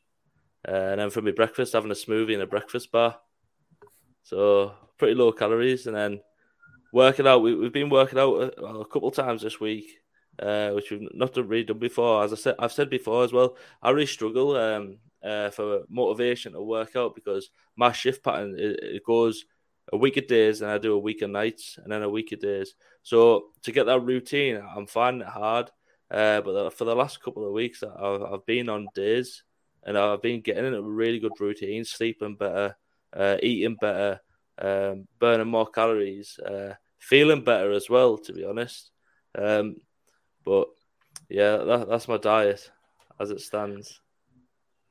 Uh, and then for my breakfast, having a smoothie and a breakfast bar. So pretty low calories. And then working out, we, we've been working out a, a couple of times this week uh, which we've not really done before. As I said, I've said before as well, I really struggle um, uh, for motivation to work out because my shift pattern it, it, goes a week of days and I do a week of nights and then a week of days. So to get that routine, I'm finding it hard. Uh, but for the last couple of weeks, I've, I've been on days and I've been getting in a really good routine, sleeping better, uh, eating better, um, burning more calories, uh, feeling better as well. To be honest, um, but yeah, that, that's my diet as it stands.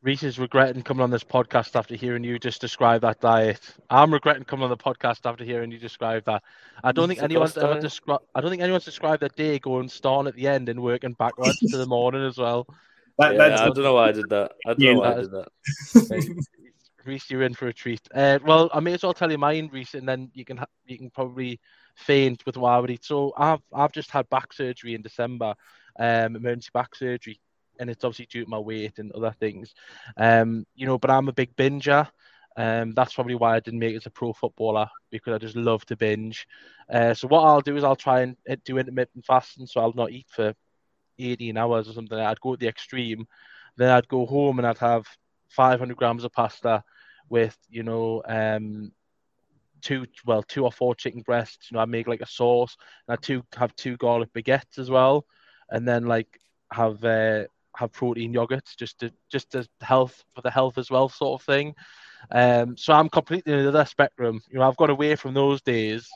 Rhyse is regretting coming on this podcast after hearing you just describe that diet. I'm regretting coming on the podcast after hearing you describe that. I don't think anyone's ever described. I don't think anyone's described their day going starting at the end and working backwards to the [laughs] morning as well. That, yeah, I don't know why I did that. I don't yeah, know why I did that. Rhyse, you're in for a treat. Uh, well, I may as well tell you mine, Rhyse, and then you can ha- you can probably faint with eat. So I've I've just had back surgery in December, um, emergency back surgery, and it's obviously due to my weight and other things. Um, you know, but I'm a big binger. Um, that's probably why I didn't make it as a pro footballer because I just love to binge. Uh, so what I'll do is I'll try and do intermittent fasting, so I'll not eat for 18 hours or something. I'd go to the extreme, then I'd go home and I'd have 500 grams of pasta with you know um, two well two or four chicken breasts. You know, I make like a sauce, and I two have two garlic baguettes as well, and then like have uh, have protein yogurts just to just to health for the health as well, sort of thing. Um, so I'm completely in the other spectrum. You know, I've got away from those days.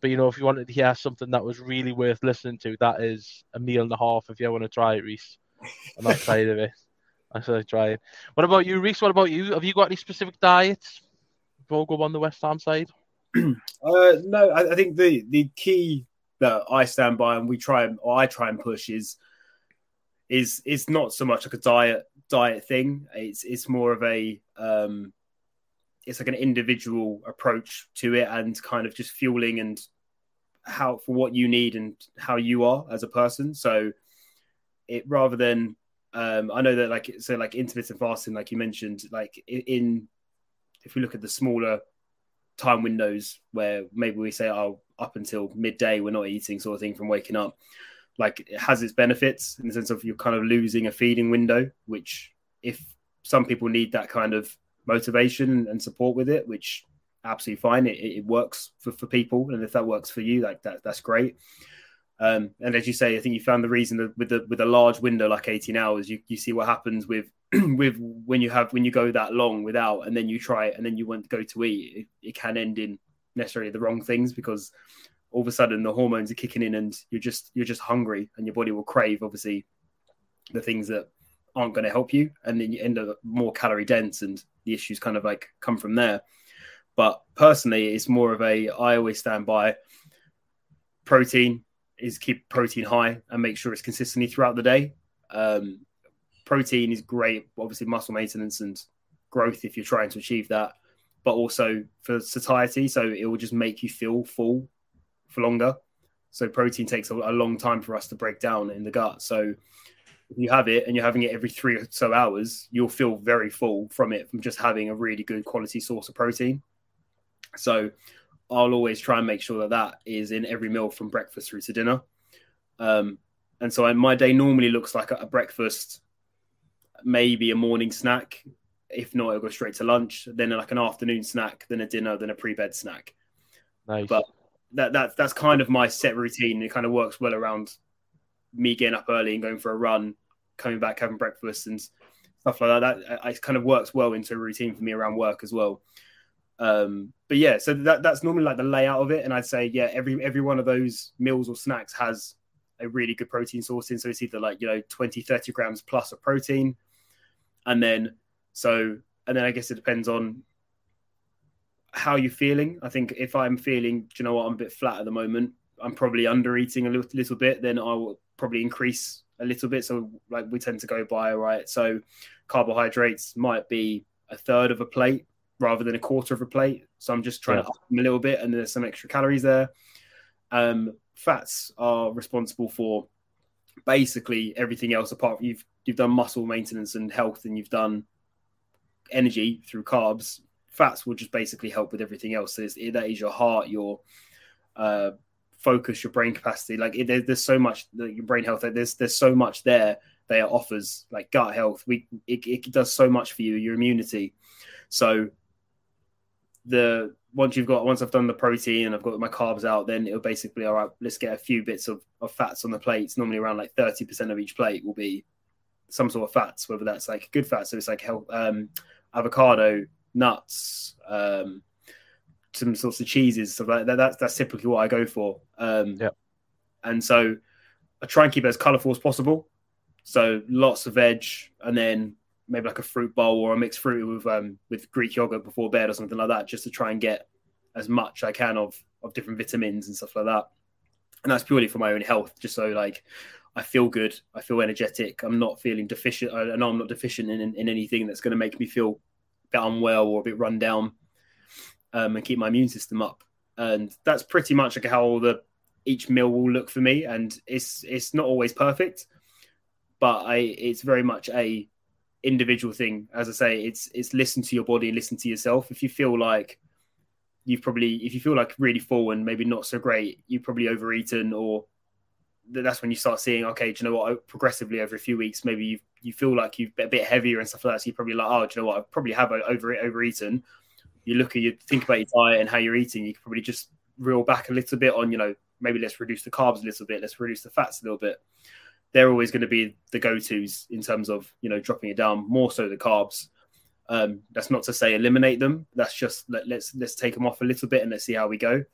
But you know, if you wanted to hear something that was really worth listening to, that is a meal and a half. If you want to try it, Rhyse, on that side of it, I should try it. What about you, Rhyse? What about you? Have you got any specific diets? Vogo on the West Ham side? Uh, no, I, I, think the the key that I stand by and we try and or I try and push is is is not so much like a diet diet thing. It's it's more of a um, it's like an individual approach to it and kind of just fueling and how for what you need and how you are as a person. So it rather than um, I know that like so like intermittent fasting, like you mentioned, like in if we look at the smaller time windows where maybe we say, oh, up until midday we're not eating, sort of thing, from waking up. Like it has its benefits in the sense of you're kind of losing a feeding window, which if some people need that kind of motivation and support with it, which absolutely fine, it, it works for, for people, and if that works for you, like that, that's great. Um, and as you say, I think you found the reason that with the with a large window like 18 hours, you, you see what happens with [clears throat] with when you have when you go that long without and then you try it and then you want to go to eat it, it, can end in necessarily the wrong things because all of a sudden the hormones are kicking in and you're just you're just hungry and your body will crave obviously the things that aren't going to help you and then you end up more calorie dense and the issues kind of like come from there But personally, it's more of a I always stand by protein is keep protein high and make sure it's consistently throughout the day. Um, protein is great, obviously muscle maintenance and growth if you're trying to achieve that, but also for satiety. So it will just make you feel full for longer. So protein takes a, long time for us to break down in the gut. So if you have it and you're having it every three or so hours, you'll feel very full from it from just having a really good quality source of protein. So I'll always try and make sure that that is in every meal from breakfast through to dinner. Um, and so I, my day normally looks like a, a, breakfast, maybe a morning snack. If not, it'll go straight to lunch, then like an afternoon snack, then a dinner, then a pre-bed snack. Nice. But that, that that's kind of my set routine. It kind of works well around me getting up early and going for a run, coming back having breakfast and stuff like that. That it kind of works well into a routine for me around work as well. Um, but yeah, so that that's normally like the layout of it, and I'd say yeah, every every one of those meals or snacks has a really good protein source in. So it's either like you know 20, 30 grams plus of protein, and then so and then I guess it depends on how you're feeling. I think if I'm feeling, do you know what, I'm a bit flat at the moment. I'm probably under eating a little, little bit. Then I will probably increase a little bit. So like we tend to go by right. So carbohydrates might be a third of a plate rather than a quarter of a plate. So I'm just trying yeah. to up them a little bit, and there's some extra calories there. Um, fats are responsible for basically everything else apart from you've you've done muscle maintenance and health, and you've done energy through carbs. Fats will just basically help with everything else. So that is your heart, your uh, focus, your brain capacity. Like it, there's so much your brain health. There's there's so much there that it offers, like gut health. We it, it does so much for you, your immunity. So the once you've got once I've done the protein and I've got my carbs out, then it'll basically all right. Let's get a few bits of, of fats on the plates. Normally around like thirty percent of each plate will be some sort of fats, whether that's like good fats, so it's like health, um, avocado, nuts, um, some sorts of cheeses, stuff like that. That's that's typically what I go for. Um, yeah, and so I try and keep it as colourful as possible. So lots of veg, and then maybe like a fruit bowl or a mixed fruit with um, with Greek yogurt before bed or something like that, just to try and get as much I can of of different vitamins and stuff like that. And that's purely for my own health, just so like I feel good, I feel energetic. I'm not feeling deficient. I know I'm not deficient in, in, in anything that's going to make me feel a bit unwell or a bit run down, um, and keep my immune system up. And that's pretty much like how the each meal will look for me. And it's it's not always perfect, but I it's very much a individual thing. As I say, it's it's listen to your body, listen to yourself. If you feel like you've probably if you feel like really full and maybe not so great, you've probably overeaten or that's when you start seeing, okay, do you know what? Progressively over a few weeks, maybe you you feel like you've a bit heavier and stuff like that. So you're probably like, oh, do you know what? I probably have over overeaten. You look at you think about your diet and how you're eating. You can probably just reel back a little bit on, you know, maybe let's reduce the carbs a little bit, let's reduce the fats a little bit they're always going to be the go-to's in terms of you know dropping it down more so the carbs um, that's not to say eliminate them that's just let, let's let's take them off a little bit and let's see how we go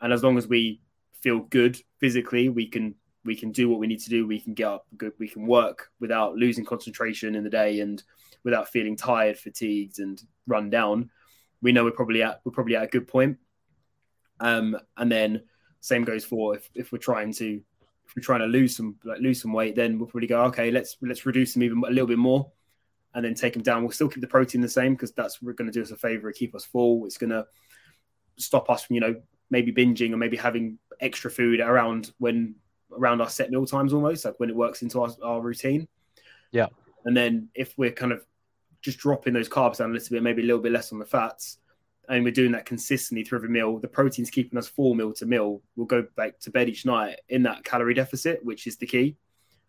and as long as we feel good physically we can we can do what we need to do we can get up good we can work without losing concentration in the day and without feeling tired fatigued and run down we know we're probably at we're probably at a good point um, and then same goes for if, if we're trying to if we're trying to lose some like lose some weight, then we'll probably go, okay, let's let's reduce them even a little bit more, and then take them down. We'll still keep the protein the same because that's going to do us a favor, keep us full. It's going to stop us from you know maybe binging or maybe having extra food around when around our set meal times almost like when it works into our, our routine. Yeah, and then if we're kind of just dropping those carbs down a little bit, maybe a little bit less on the fats, and we're doing that consistently through every meal, the protein's keeping us full meal to meal. We'll go back to bed each night in that calorie deficit, which is the key.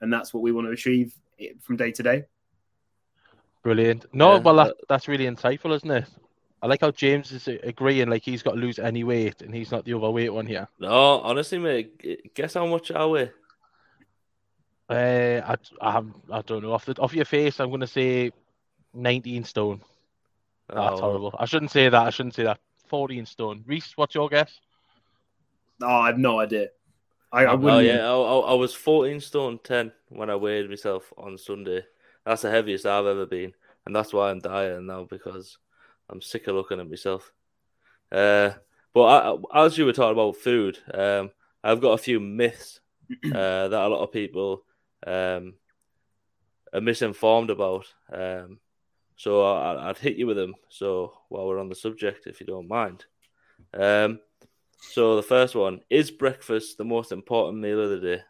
And that's what we want to achieve eh, from day to day. Brilliant. No, yeah. well, that, uh, that's really insightful, isn't it? I like how James is agreeing, like he's got to lose any weight and he's not the overweight one here. No, honestly, mate, guess how much I weigh? Uh, I, I, I don't know. Off, the, off your face, I'm going to say 19 stone. That's oh. horrible. I shouldn't say that. I shouldn't say that. 14 stone. Rhyse, what's your guess? Oh, I have no idea. I, I oh yeah, I, I, was 14 stone 10 when I weighed myself on Sunday. That's the heaviest I've ever been, and that's why I'm dying now because I'm sick of looking at myself. Uh, but I, as you were talking about food, um, I've got a few myths [clears throat] uh, that a lot of people um, are misinformed about. Um, so I, would hit you with them. So while we're on the subject, if you don't mind. Um, so the first one is breakfast the most important meal of the day.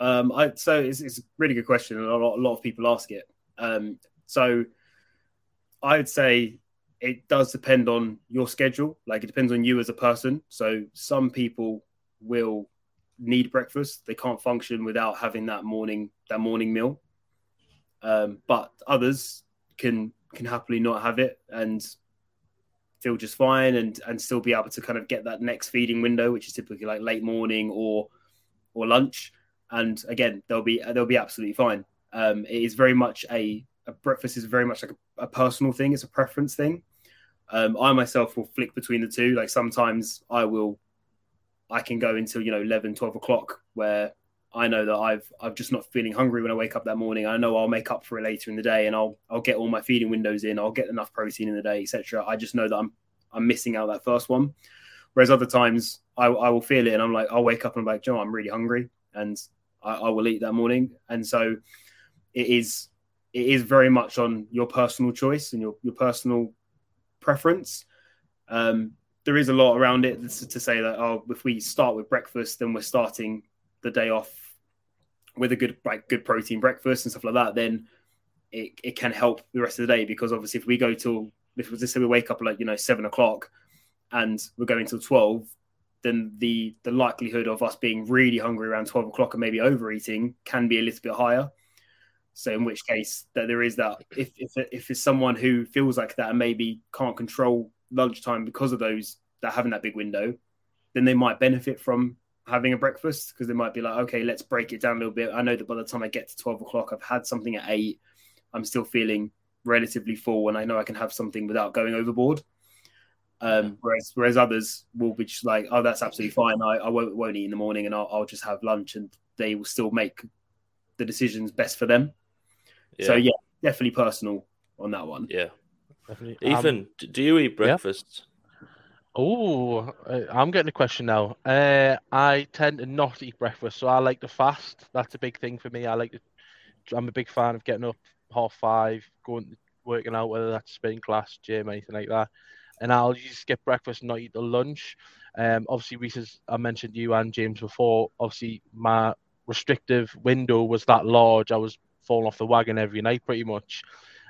Um, I, so it's, it's, a really good question, and a lot, a lot of people ask it. Um, so I would say it does depend on your schedule. Like it depends on you as a person. So some people will need breakfast; they can't function without having that morning that morning meal. Um, but others can can happily not have it and feel just fine and and still be able to kind of get that next feeding window, which is typically like late morning or or lunch. And again, they'll be they'll be absolutely fine. Um, it is very much a, a breakfast is very much like a, a, personal thing. It's a preference thing. Um, I myself will flick between the two. Like sometimes I will, I can go until you know 11, 12 o'clock where I know that I've I've just not feeling hungry when I wake up that morning. I know I'll make up for it later in the day, and I'll I'll get all my feeding windows in. I'll get enough protein in the day, etc. I just know that I'm I'm missing out that first one. Whereas other times I, I will feel it, and I'm like I'll wake up and I'm like, Joe, I'm really hungry, and I, I will eat that morning. And so it is it is very much on your personal choice and your your personal preference. Um, there is a lot around it to say that oh, if we start with breakfast, then we're starting the day off with a good like good protein breakfast and stuff like that, then it, it can help the rest of the day because obviously if we go till if we just say we wake up at like you know seven o'clock and we're going till twelve, then the the likelihood of us being really hungry around twelve o'clock and maybe overeating can be a little bit higher. So in which case that there is that if if if it's someone who feels like that and maybe can't control lunchtime because of those that having that big window, then they might benefit from having a breakfast because they might be like, okay, let's break it down a little bit. I know that by the time I get to 12 o'clock, I've had something at eight. I'm still feeling relatively full and I know I can have something without going overboard. Um, whereas, whereas others will be just like, oh, that's absolutely fine. I, I won't, won't eat in the morning and I'll, I'll just have lunch and they will still make the decisions best for them. Yeah. So, yeah, definitely personal on that one. Yeah. Definitely. Ethan, um, do you eat breakfast? Oh, I'm getting a question now. Uh, I tend to not eat breakfast, so I like to fast. That's a big thing for me. I like to. I'm a big fan of getting up half five, going working out, whether that's spin class, gym, anything like that. And I'll just skip breakfast and not eat the lunch. Um, obviously, Rhyse, I mentioned you and James before. Obviously, my restrictive window was that large. I was falling off the wagon every night, pretty much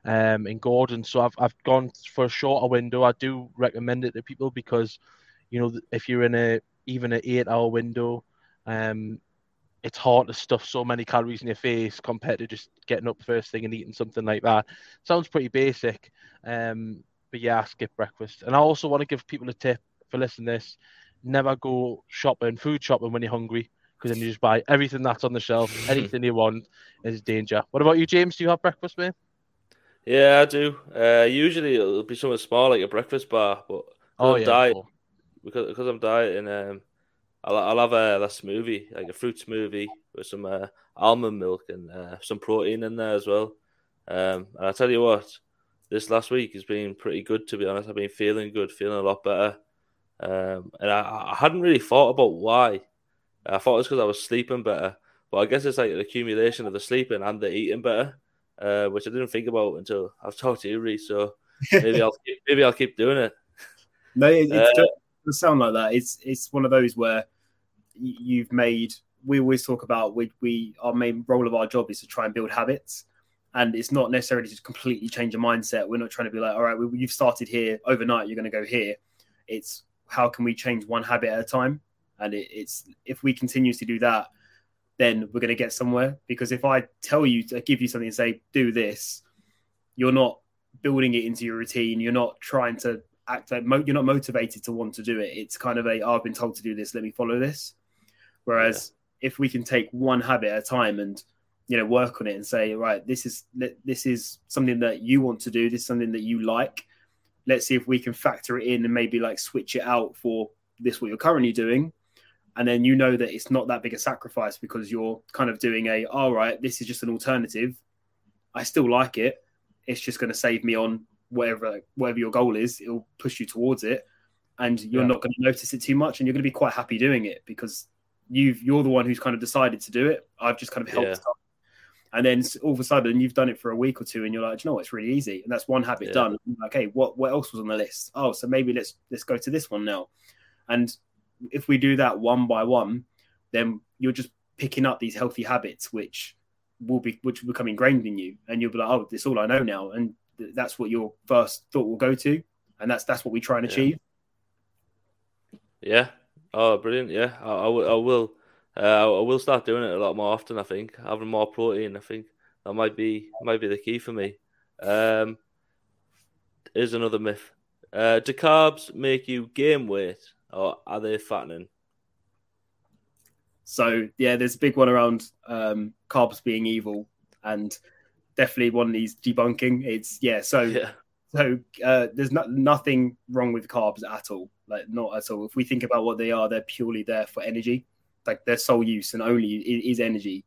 um, in Gordon. So I've I've gone for a shorter window. I do recommend it to people because, you know, if you're in a even an eight hour window, um, it's hard to stuff so many calories in your face compared to just getting up first thing and eating something like that. Sounds pretty basic, um, but yeah, I skip breakfast. And I also want to give people a tip for listening this: never go shopping, food shopping when you're hungry, because then you just buy everything that's on the shelf. [laughs] anything you want is danger. What about you, James? Do you have breakfast, mate? Yeah, I do. Uh, usually it'll be something small like a breakfast bar, but oh, I'm yeah, diet, cool. because because I'm dieting, um, I'll, I'll have a, a smoothie, like a fruit smoothie with some uh, almond milk and uh, some protein in there as well. Um, and I tell you what, this last week has been pretty good to be honest. I've been feeling good, feeling a lot better. Um, and I, I hadn't really thought about why. I thought it was because I was sleeping better, but I guess it's like an accumulation of the sleeping and the eating better uh, which I didn't think about until I've [laughs] talked to you, Rhyse. So maybe I'll keep, [laughs] maybe I'll keep doing it. No, it, it uh, doesn't sound like that. It's it's one of those where you've made. We always talk about we we our main role of our job is to try and build habits, and it's not necessarily to completely change a mindset. We're not trying to be like, all right, we, you've started here overnight, you're going to go here. It's how can we change one habit at a time, and it, it's if we continue to do that then we're going to get somewhere. Because if I tell you to give you something and say, do this, you're not building it into your routine. You're not trying to act like you're not motivated to want to do it. It's kind of a, oh, I've been told to do this, let me follow this. Whereas yeah. if we can take one habit at a time and, you know, work on it and say, right, this is, this is something that you want to do. This is something that you like. Let's see if we can factor it in and maybe like switch it out for this, what you're currently doing and then you know that it's not that big a sacrifice because you're kind of doing a all right this is just an alternative i still like it it's just going to save me on whatever whatever your goal is, it'll push you towards it, and you're Yeah. not going to notice it too much, and you're going to be quite happy doing it because you've you're the one who's kind of decided to do it. I've just kind of helped. Yeah. And then all of a sudden you've done it for a week or two, and you're like, "Do you know, what? it's really easy, and that's one habit Yeah. done. Like, okay, what what else was on the list? Oh, so maybe let's let's go to this one now. And if we do that one by one, then you're just picking up these healthy habits, which will be which will become ingrained in you, and you'll be like, oh, this is all I know now, and th- that's what your first thought will go to, and that's that's what we try and Yeah. achieve. Yeah. Oh, brilliant. Yeah, I, I will. I will. Uh, I will start doing it a lot more often. I think having more protein. I think that might be might be the key for me. Um, is another myth. Uh, do carbs make you gain weight, or are they fattening? So yeah, there's a big one around um, carbs being evil, and definitely one of these debunking. It's yeah, so [laughs] Yeah. So uh, there's not nothing wrong with carbs at all. Like not at all. If we think about what they are, they're purely there for energy. Like their sole use and only is energy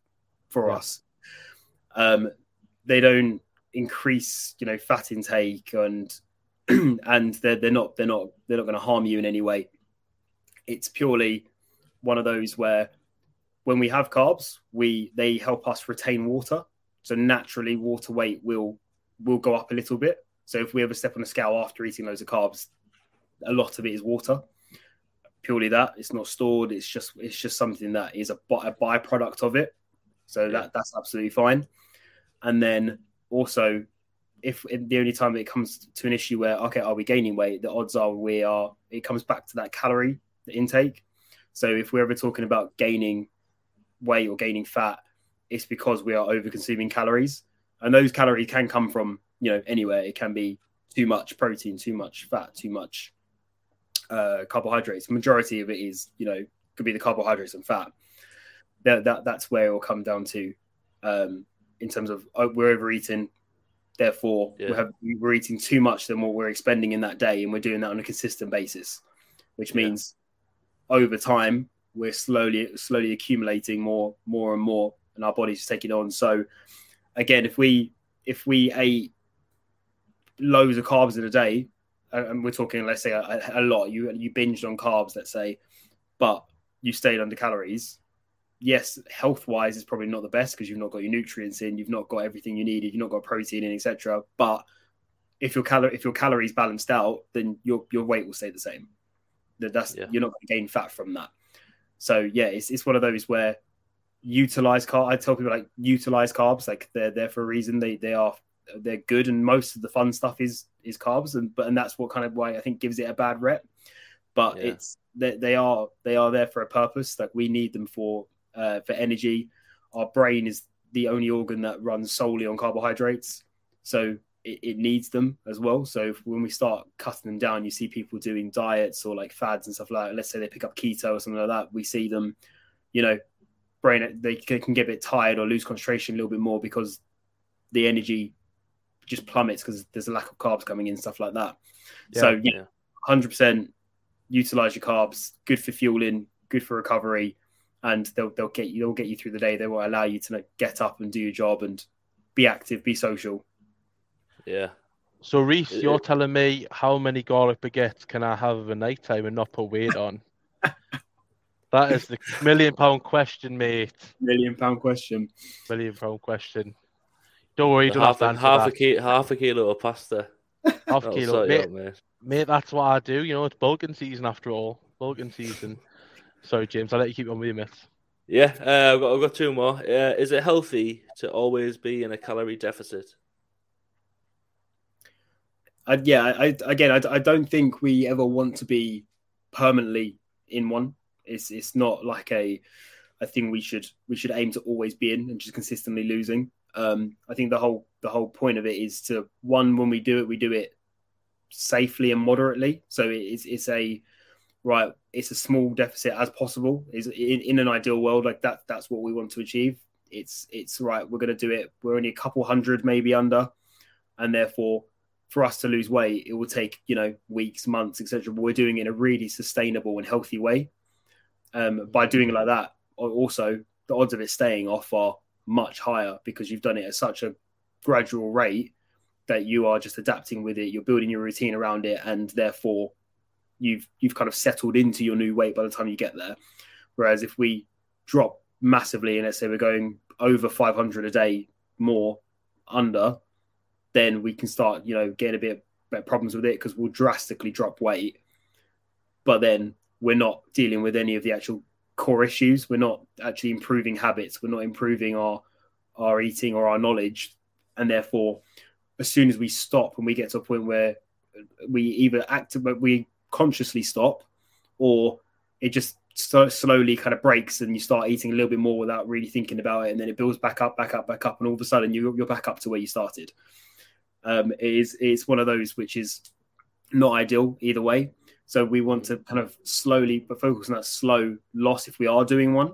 for Yeah. us. Um, they don't increase, you know, fat intake and [clears throat] and they're they're not they're not they're not going to harm you in any way. It's purely one of those where when we have carbs, we they help us retain water. So naturally, water weight will will go up a little bit. So if we ever step on a scale after eating loads of carbs, a lot of it is water. Purely that it's not stored. It's just it's just something that is a, a byproduct of it. So that that's absolutely fine. And then also, if the only time it comes to an issue where okay, are we gaining weight? The odds are we are. It comes back to that calorie intake. So if we're ever talking about gaining weight or gaining fat, it's because we are over consuming calories, and those calories can come from you know anywhere. It can be too much protein, too much fat, too much uh, carbohydrates. Majority of it is you know could be the carbohydrates and fat. That, that that's where it will come down to um, in terms of oh, we're overeating. Therefore, Yeah. we have, we're eating too much than what we're expending in that day, and we're doing that on a consistent basis, which means over time we're slowly slowly accumulating more more and more and our bodies take it on. So again if we if we ate loads of carbs in a day and we're talking let's say a, a lot you you binged on carbs let's say but you stayed under calories yes health wise is probably not the best because you've not got your nutrients in you've not got everything you needed you've not got protein in etc but if your cal if your calories balanced out then your your weight will stay the same that that's Yeah. you're not going to gain fat from that. So yeah it's, it's one of those where utilize carb i tell people like utilize carbs like they're there for a reason. They they are they're good and most of the fun stuff is is carbs and but and that's what kind of why i think gives it a bad rep. But Yeah. it's they, they are they are there for a purpose. Like we need them for uh, for energy. Our brain is the only organ that runs solely on carbohydrates. So it, it needs them as well so if, when we start cutting them down you see people doing diets or like fads and stuff like that let's say they pick up keto or something like that we see them you know brain they can get a bit tired or lose concentration a little bit more because the energy just plummets because there's a lack of carbs coming in stuff like that so yeah, yeah. hundred percent utilize your carbs. Good for fueling, good for recovery, and they'll they'll get you they'll get you through the day. They will allow you to like, get up and do your job and be active, be social. Yeah. So Rhyse, you're it- telling me how many garlic baguettes can I have of a night time and not put weight on? [laughs] that is the million pound question, mate. Million pound question. Million pound question. Don't worry, you don't half have to a, half a that. kilo, half a kilo of pasta. Half That'll kilo, mate, out, mate. mate. That's what I do. You know, it's bulking season after all. Bulking season. Sorry, James. I'll let you keep on with your myths. Yeah, uh, I've got I've got two more. Uh, is it healthy to always be in a calorie deficit? I, yeah, I, again, I, I don't think we ever want to be permanently in one. It's it's not like a a thing we should we should aim to always be in and just consistently losing. Um, I think the whole the whole point of it is to one when we do it, we do it safely and moderately. So it's it's a right. It's a small deficit as possible. Is in, in an ideal world like that. That's what we want to achieve. It's it's right. We're going to do it. We're only a couple hundred maybe under, and therefore for us to lose weight, it will take you know weeks, months, etc. But we're doing it in a really sustainable and healthy way. Um, by doing it like that, also the odds of it staying off are much higher because you've done it at such a gradual rate that you are just adapting with it. You're building your routine around it, and therefore you've you've kind of settled into your new weight by the time you get there. Whereas if we drop massively, and let's say we're going over 500 a day more under, then we can start, you know, getting a bit problems with it because we'll drastically drop weight. But then we're not dealing with any of the actual core issues. We're not actually improving habits. We're not improving our our eating or our knowledge, and therefore, as soon as we stop and we get to a point where we either act, but we consciously stop, or it just so slowly kind of breaks and you start eating a little bit more without really thinking about it, and then it builds back up, back up, back up, and all of a sudden you, you're back up to where you started. Um, it is it's one of those which is not ideal either way. So we want to kind of slowly but focus on that slow loss if we are doing one,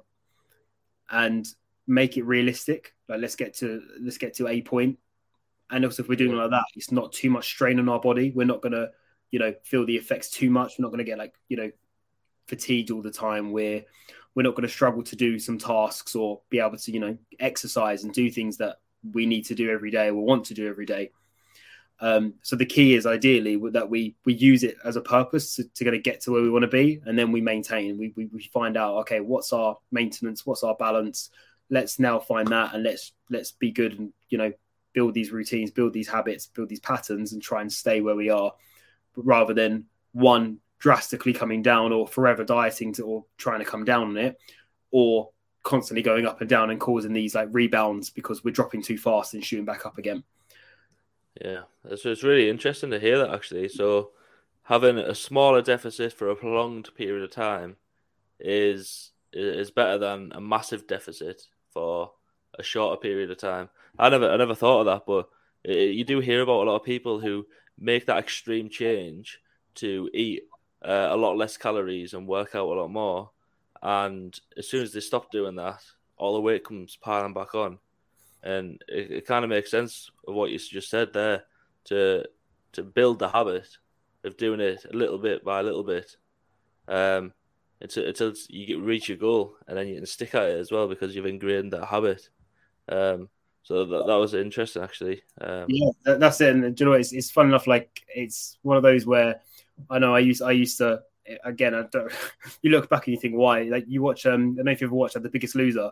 and make it realistic. Like let's get to let's get to a point. and also if we're doing like that, it's not too much strain on our body. We're not gonna you know feel the effects too much. We're not gonna get like you know fatigued all the time. We're we're not going to struggle to do some tasks or be able to you know exercise and do things that we need to do every day or want to do every day um, so the key is ideally that we we use it as a purpose to, to get to where we want to be, and then we maintain. We, we, we find out okay, what's our maintenance, what's our balance. Let's now find that, and let's let's be good and you know build these routines, build these habits, build these patterns, and try and stay where we are, rather than one drastically coming down or forever dieting to, or trying to come down on it, or constantly going up and down and causing these like rebounds because we're dropping too fast and shooting back up again. Yeah, so it's really interesting to hear that actually. So having a smaller deficit for a prolonged period of time is is better than a massive deficit for a shorter period of time. I never I never thought of that, but it, you do hear about a lot of people who make that extreme change to eat uh, a lot less calories and work out a lot more, and as soon as they stop doing that, all the weight comes piling back on and it, it kind of makes sense of what you just said there to to build the habit of doing it a little bit by a little bit. Um, until, until you get, reach your goal and then you can stick at it as well because you've ingrained that habit. Um, so that, that was interesting actually. Um, yeah that's it. And you know it's, it's fun enough like it's one of those where i know i used i used to again I don't, [laughs] you look back and you think why? Like you watch um i don't know if you ever watched like, the biggest loser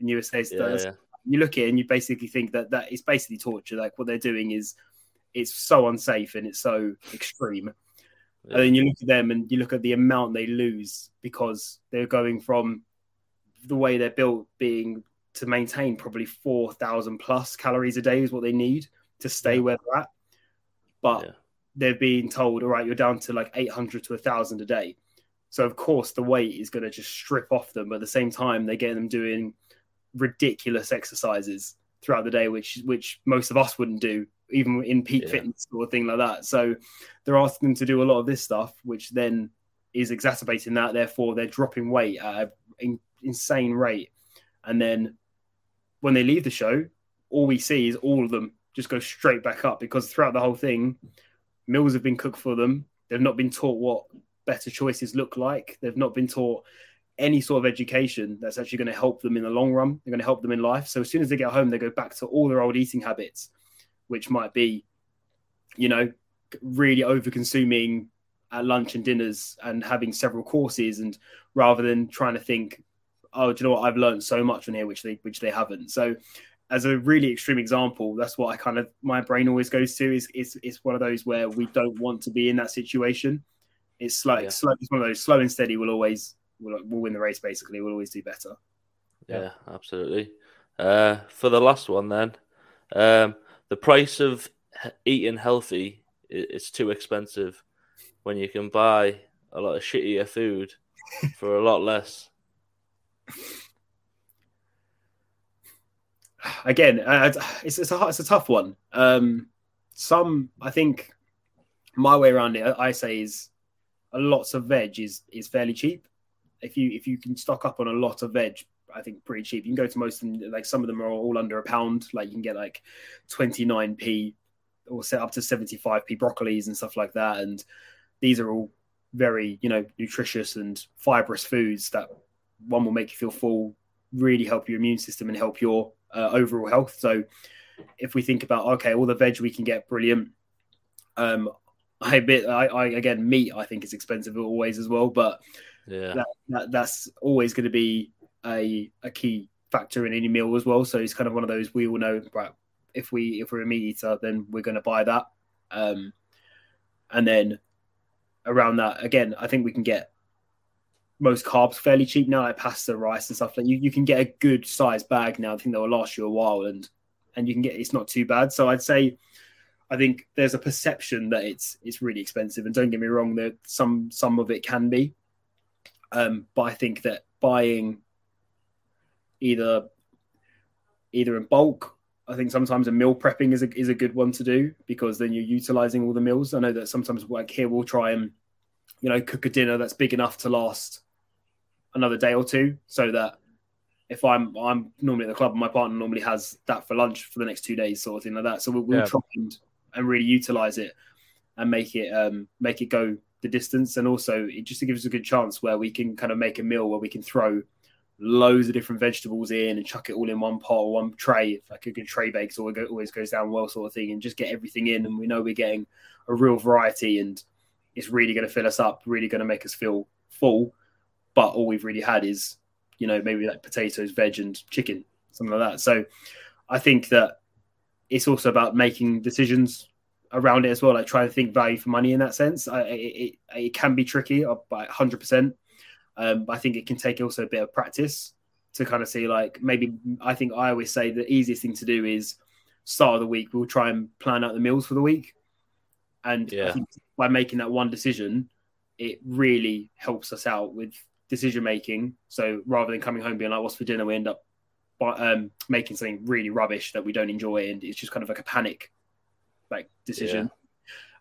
in USA yeah, yeah you look at it and you basically think that that is basically torture. Like what they're doing is it's so unsafe and it's so extreme. Yeah. And then you look at them and you look at the amount they lose because they're going from the way they're built being to maintain probably 4,000 plus calories a day is what they need to stay yeah. where they're at. But yeah. they're being told, all right, you're down to like 800 to 1,000 a day. So, of course, the weight is going to just strip off them. But at the same time, they're getting them doing ridiculous exercises throughout the day, which which most of us wouldn't do, even in peak yeah. fitness or thing like that. So they're asking them to do a lot of this stuff, which then is exacerbating that. Therefore, they're dropping weight at an insane rate, and then when they leave the show, all we see is all of them just go straight back up because throughout the whole thing, meals have been cooked for them. They've not been taught what better choices look like. They've not been taught any sort of education that's actually going to help them in the long run. They're going to help them in life. So as soon as they get home, they go back to all their old eating habits, which might be, you know, really over consuming at lunch and dinners and having several courses and rather than trying to think, oh, do you know what? I've learned so much from here, which they which they haven't. So as a really extreme example, that's what I kind of my brain always goes to is it's it's one of those where we don't want to be in that situation. It's like yeah. slow, it's one of those slow and steady will always we'll, we'll win the race. Basically, we'll always do better. Yeah, yeah absolutely. Uh, for the last one, then, um, the price of eating healthy is too expensive when you can buy a lot of shittier food for a lot less. [sighs] Again, uh, it's it's a it's a tough one. Um, some I think my way around it, I say is a lots of veg is is fairly cheap if you if you can stock up on a lot of veg, I think pretty cheap. You can go to most of them, like some of them are all under a pound. Like you can get like 29p or set up to 75p broccolis and stuff like that. And these are all very, you know, nutritious and fibrous foods that one will make you feel full, really help your immune system and help your uh, overall health. So if we think about okay, all the veg we can get, brilliant. Um, I admit, I, I again, meat I think is expensive always as well, but Yeah. that, that that's always going to be a a key factor in any meal as well. So it's kind of one of those we all know, right? If we if we're a meat eater, then we're going to buy that. Um, and then around that, again, I think we can get most carbs fairly cheap now, like pasta, rice, and stuff. Like you, you can get a good sized bag now. I think that will last you a while, and and you can get it's not too bad. So I'd say, I think there's a perception that it's it's really expensive, and don't get me wrong, that some some of it can be, um, but I think that buying either either in bulk. I think sometimes a meal prepping is a is a good one to do because then you're utilizing all the meals. I know that sometimes like here we'll try and you know cook a dinner that's big enough to last another day or two, so that if I'm I'm normally at the club and my partner normally has that for lunch for the next two days, sort of thing like that. So we'll, we'll Yeah. try and, and really utilize it and make it um, make it go the distance, and also it just gives us a good chance where we can kind of make a meal where we can throw loads of different vegetables in and chuck it all in one pot or one tray, like a good tray go, always goes down well, sort of thing, and just get everything in. And we know we're getting a real variety, and it's really going to fill us up, really going to make us feel full. But all we've really had is, you know, maybe like potatoes, veg, and chicken, something like that. So I think that it's also about making decisions around it as well, like trying to think value for money in that sense. I, it, it, it can be tricky, uh, by 100%. Um, but I think it can take also a bit of practice to kind of see, like, maybe I think I always say the easiest thing to do is start of the week, we'll try and plan out the meals for the week. And Yeah. By making that one decision, it really helps us out with decision making. So rather than coming home being like, what's for dinner, we end up bu- um, making something really rubbish that we don't enjoy. And it's just kind of like a panic like decision.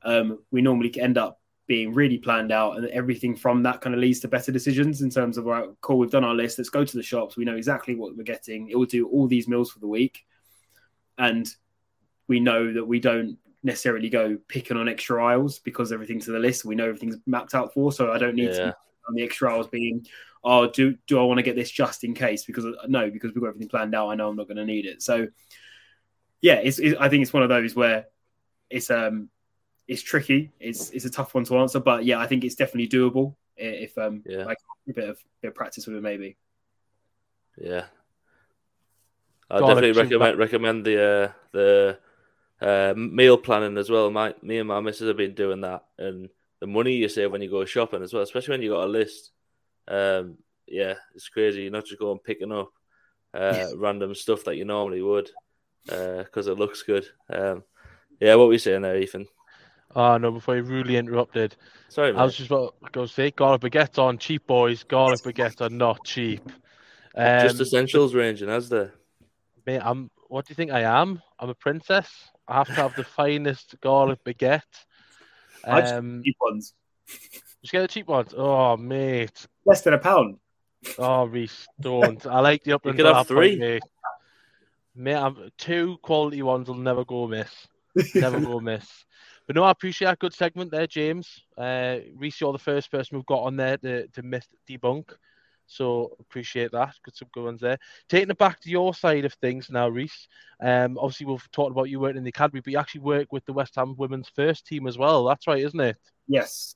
Um, we normally end up being really planned out, and everything from that kind of leads to better decisions in terms of, right, cool, we've done our list, let's go to the shops. We know exactly what we're getting. It will do all these meals for the week. And we know that we don't necessarily go picking on extra aisles because everything's to the list. We know everything's mapped out for. So I don't need Yeah. to on the extra aisles being, oh, do do I want to get this just in case? Because no, because we've got everything planned out. I know I'm not going to need it. So yeah, it's, it's I think it's one of those where it's um it's tricky. It's it's a tough one to answer, but yeah, I think it's definitely doable if um Yeah. like a bit of bit of practice with it maybe. Yeah. I definitely soup, recommend recommend the uh, the uh, meal planning as well. My me and my missus have been doing that, and the money you save when you go shopping as well, especially when you got a list. Um, yeah, it's crazy. You're not just going picking up uh, [laughs] random stuff that you normally would because it looks good. Um, yeah, what were you saying there, Ethan? Oh no, before you rudely interrupted, Sorry, I was just about to go say garlic baguettes on cheap, boys. Garlic baguettes are not cheap. Um, just essentials ranging, as there. mate, I'm. What do you think I am? I'm a princess. I have to have the finest garlic baguette. I just- Um, Cheap ones, just get the cheap ones. Oh, mate. less than a pound. Oh, Rhyse, don't. I like the upland. could to have that point, three. mate. Mate, I'm, two quality ones will never go miss. [laughs] Never go miss. But no, I appreciate that good segment there, James. Uh, Rhyse, you're the first person we've got on there to, to myth debunk. So appreciate that. Good some good ones there. Taking it back to your side of things now, Rhyse. Um, obviously we've talked about you working in the academy, but you actually work with the West Ham women's first team as well. That's right, isn't it? Yes.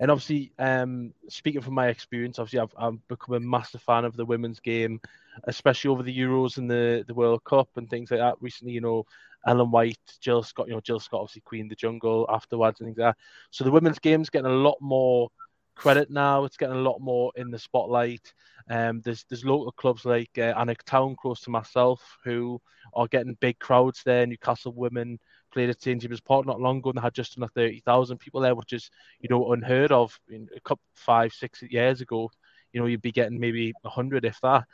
And obviously, um, speaking from my experience, obviously I've, I've become a massive fan of the women's game, especially over the Euros and the, the World Cup and things like that. Recently, you know, Ellen White, Jill Scott, you know, Jill Scott, obviously Queen of the Jungle afterwards and things like that. So the women's game's getting a lot more credit now. It's getting a lot more in the spotlight. Um, there's there's local clubs like uh, Alnwick Town, close to myself, who are getting big crowds there. Newcastle women played at St James's Park not long ago, and they had just under thirty thousand people there, which is you know unheard of. In a couple five six years ago, you know you'd be getting maybe hundred if that.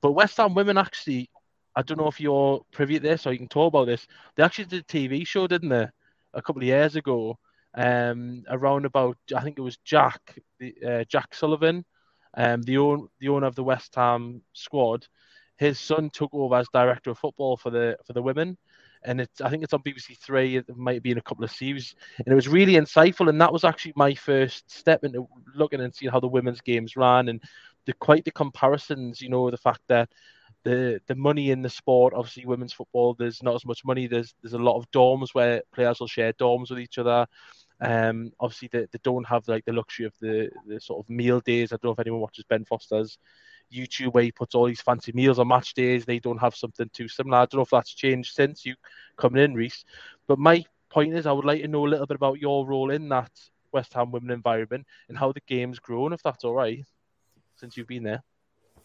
But West Ham women actually, I don't know if you're privy to this or you can talk about this. They actually did a TV show, didn't they, a couple of years ago, um, around about I think it was Jack, uh, Jack Sullivan, um, the own the owner of the West Ham squad. His son took over as director of football for the for the women, and it's I think it's on BBC Three. It might be in a couple of series, and it was really insightful. And that was actually my first step into looking and seeing how the women's games ran and the quite the comparisons. You know, the fact that the the money in the sport. Obviously, women's football, there's not as much money. There's there's a lot of dorms where players will share dorms with each other. Um, obviously, they, they don't have like the luxury of the, the sort of meal days. I don't know if anyone watches Ben Foster's YouTube where he puts all these fancy meals on match days. They don't have something too similar. I don't know if that's changed since you coming in, Rhyse. But my point is, I would like to know a little bit about your role in that West Ham women environment and how the game's grown, if that's all right, since you've been there.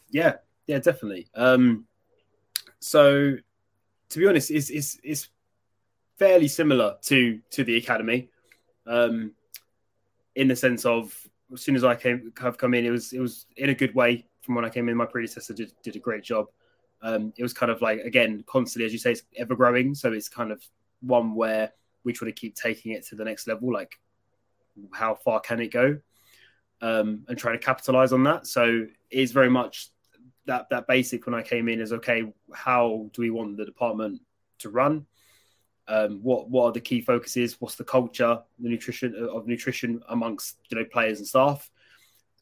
Yeah, yeah, definitely. Um, so, to be honest, it's, it's, it's fairly similar to to the academy, um, in the sense of as soon as I came have come in, it was it was in a good way. From when I came in, my predecessor did, did a great job. Um, it was kind of like again constantly, as you say, it's ever growing. So it's kind of one where we try to keep taking it to the next level. Like, how far can it go? Um, and trying to capitalize on that. So it's very much that that basic when I came in is okay. How do we want the department to run? Um, what what are the key focuses? What's the culture, the nutrition uh, of nutrition amongst you know players and staff?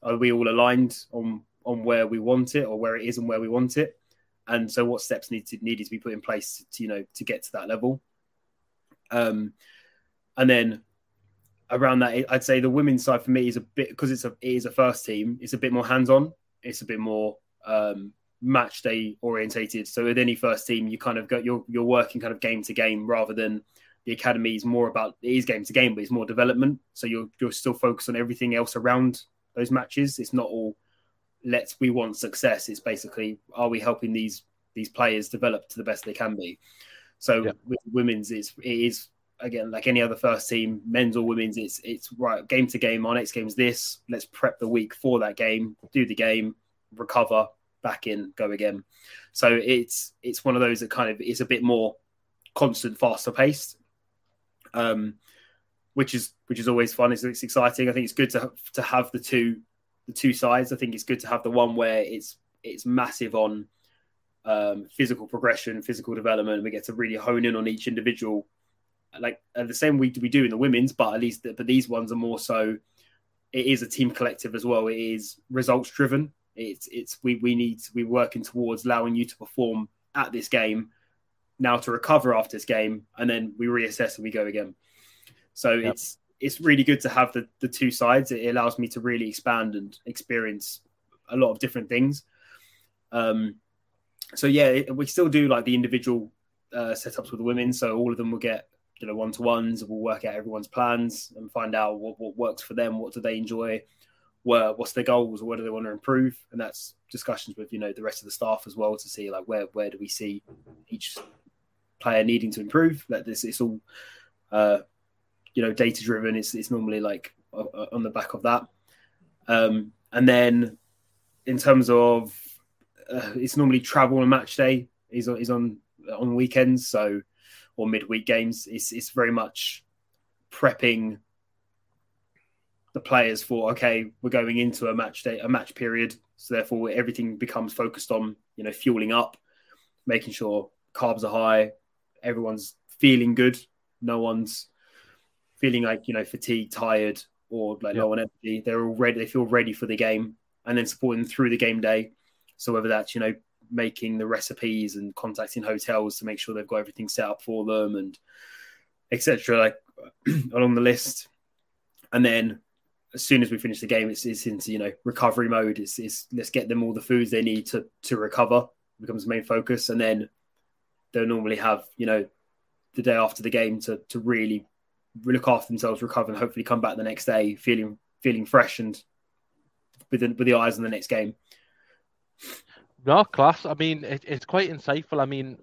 Are we all aligned on on where we want it or where it is and where we want it? And so, what steps need to needed to be put in place to you know to get to that level? Um, and then around that, I'd say the women's side for me is a bit because it's a it is a first team. It's a bit more hands on. It's a bit more um, match day orientated. So with any first team, you kind of go you're you're working kind of game to game rather than the academy is more about it is game to game, but it's more development. So you're you're still focused on everything else around those matches. It's not all let's we want success. It's basically are we helping these these players develop to the best they can be. So yeah. with women's, it's it is again like any other first team, men's or women's. It's it's right game to game. Our next game is this. Let's prep the week for that game, do the game, recover, back in, go again. So it's it's one of those that kind of is a bit more constant, faster paced, um, which is which is always fun. It's, it's exciting. I think it's good to to have the two the two sides. I think it's good to have the one where it's it's massive on um, physical progression, physical development. We get to really hone in on each individual, like uh, the same we we do in the women's, but at least but these ones are more so. It is a team collective as well. It is results driven. It's it's we we need we're working towards allowing you to perform at this game now to recover after this game, and then we reassess and we go again. So yep. it's it's really good to have the the two sides. It allows me to really expand and experience a lot of different things. Um, so yeah, we still do like the individual uh, setups with the women. So all of them will get you know one to ones. We'll work out everyone's plans and find out what, what works for them. What do they enjoy? where what's their goals what do they want to improve and that's discussions with you know the rest of the staff as well to see like where where do we see each player needing to improve that this it's all uh you know data driven it's, it's normally like on the back of that. Um and then in terms of uh, it's normally travel and match day is is on on weekends so or midweek games. It's it's very much prepping the players for okay, we're going into a match day, a match period, so therefore everything becomes focused on you know fueling up, making sure carbs are high, everyone's feeling good, no one's feeling like you know fatigued, tired, or like low on energy. They're all ready. They feel ready for the game, and then supporting through the game day. So whether that's you know making the recipes and contacting hotels to make sure they've got everything set up for them and etc. Like [clears throat] along the list, and then as soon as we finish the game, it's, it's into you know recovery mode. It's, it's let's get them all the foods they need to to recover becomes the main focus, and then they'll normally have you know the day after the game to to really look after themselves, recover, and hopefully come back the next day feeling feeling fresh and with the, with the eyes on the next game. No, class. I mean, it, it's quite insightful. I mean,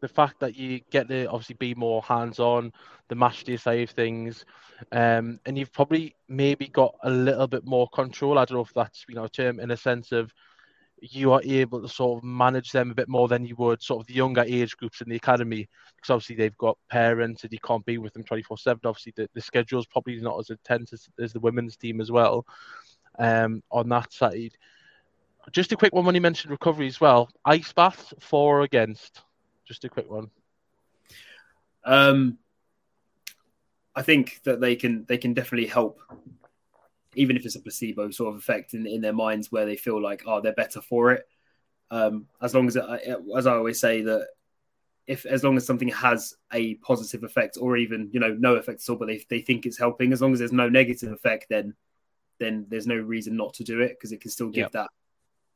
the fact that you get to obviously be more hands on, the match day side of things, um, and you've probably maybe got a little bit more control. I don't know if that's you know a term in a sense of you are able to sort of manage them a bit more than you would sort of the younger age groups in the academy because obviously they've got parents and you can't be with them 24 7 obviously the, the schedule is probably not as intense as, as the women's team as well um, on that side. Just a quick one when you mentioned recovery as well ice baths for or against? Just a quick one. Um, I think that they can they can definitely help, even if it's a placebo sort of effect in, in their minds where they feel like oh they're better for it. Um, as long as, as I always say, that if as long as something has a positive effect or even you know no effect at all, but they, they think it's helping, as long as there's no negative effect, then then there's no reason not to do it because it can still give Yep. that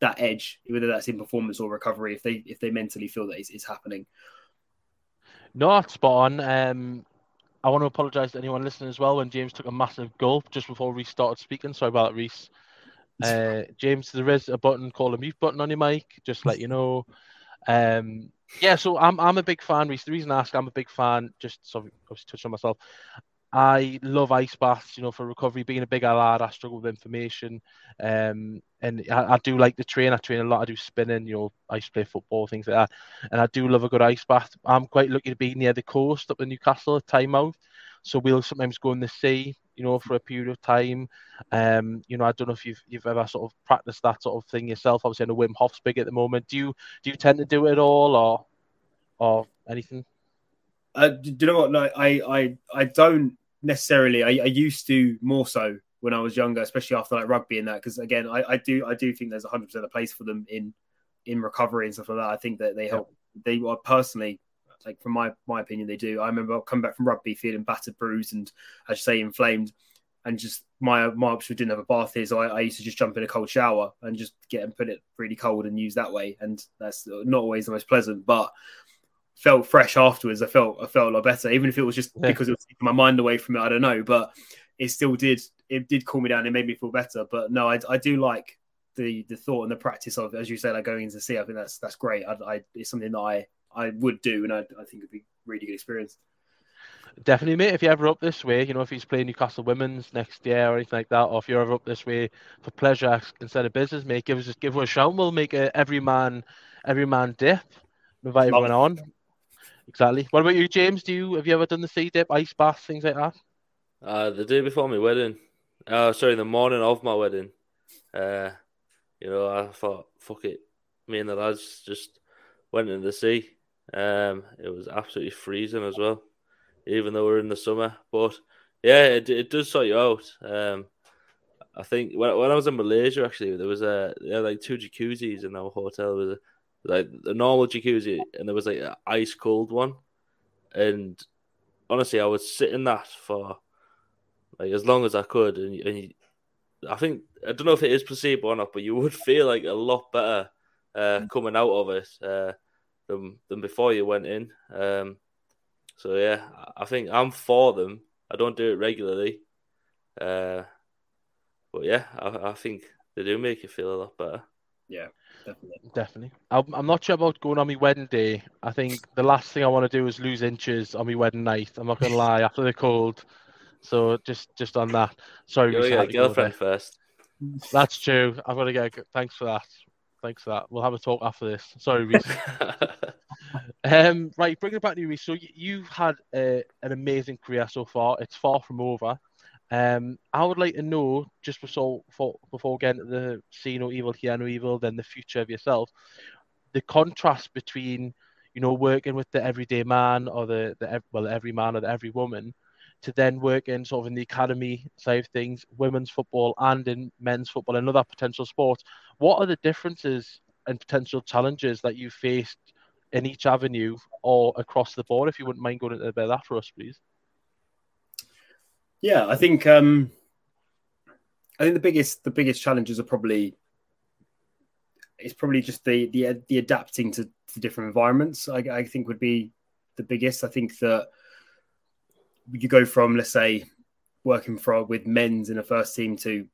that edge, whether that's in performance or recovery, if they if they mentally feel that it's, it's happening. not spot on. Um, I want to apologise to anyone listening as well. When James took a massive gulp just before we started speaking, sorry about that, Rhyse. Uh, James, there is a button called a mute button on your mic. Just to let you know. Um, yeah, so I'm I'm a big fan, Rhyse. The reason I ask, I'm a big fan. Just so I was touching on myself. I love ice baths, you know, for recovery. Being a big lad, I struggle with information. Um, and I, I do like to train. I train a lot. I do spinning, you know, I play football, things like that. And I do love a good ice bath. I'm quite lucky to be near the coast up in Newcastle at Tynemouth. So we'll sometimes go in the sea, you know, for a period of time. Um, you know, I don't know if you've you've ever sort of practiced that sort of thing yourself. Obviously, I know Wim Hof's big at the moment. Do you do you tend to do it all or or anything? Uh, do you know what? No, I I I don't necessarily. I, I used to more so when I was younger, especially after like rugby and that. Because again, I, I do I do think there's 100 percent a place for them in in recovery and stuff like that. I think that they help. They are personally like from my my opinion, they do. I remember coming back from rugby feeling battered, bruised, and as you say, inflamed. And just my my option didn't have a bath here, so I, I used to just jump in a cold shower and just get and put it really cold and use that way. And that's not always the most pleasant, but felt fresh afterwards. I felt I felt a lot better, even if it was just Yeah. because it was taking my mind away from it. I don't know, but it still did. It did cool me down. It made me feel better. But no, I, I do like the the thought and the practice of, as you said, like going into the sea. I think that's that's great. I, I it's something that I I would do, and I, I think it'd be a really good experience. Definitely, mate. If you're ever up this way, you know, if he's playing Newcastle Women's next year or anything like that, or if you're ever up this way for pleasure instead of business, mate, give us give us a shout. We'll make a every man every man dip. Invite everyone on. Exactly. What about you, James? Do you have you ever done the sea dip, ice bath, things like that? Uh, the day before my wedding, uh, sorry, the morning of my wedding, uh, you know, I thought, fuck it, me and the lads just went in the sea. Um, it was absolutely freezing as well, even though we're in the summer. But yeah, it, it does sort you out. Um, I think when, when I was in Malaysia, actually, there was a there like two jacuzzis in our hotel. There was a, like a normal jacuzzi, and there was like an ice cold one. And honestly, I was sitting that for like as long as I could, and, and you, I think I don't know if it is placebo or not, but you [laughs] would feel like a lot better uh, coming out of it uh, than than before you went in. Um, so yeah, I- I think I'm for them. I don't do it regularly, uh, but yeah, I, I think they do make you feel a lot better. Yeah, definitely. Definitely. I'm, I'm not sure about going on my wedding day. I think the last thing I want to do is lose inches on my wedding night. I'm not gonna [laughs] lie. After the cold, so just just on that. Sorry, You Rhyse, I a to go there. girlfriend first. That's true. I've got to get. a- Thanks for that. Thanks for that. We'll have a talk after this. Sorry, Rhyse. [laughs] um, right, bringing it back to you, Rhyse. So you, you've had uh, an amazing career so far. It's far from over. Um, I would like to know just before for, before getting to the see no evil, hear no evil, then the future of yourself. The contrast between you know working with the everyday man or the the well every man or the every woman to then working sort of in the academy side of things, women's football and in men's football and other potential sports. What are the differences and potential challenges that you faced in each avenue or across the board? If you wouldn't mind going into a bit of that for us, please. Yeah, I think um, I think the biggest the biggest challenges are probably it's probably just the the the adapting to, to different environments. I, I think would be the biggest. I think that you go from let's say working for with men's in a first team to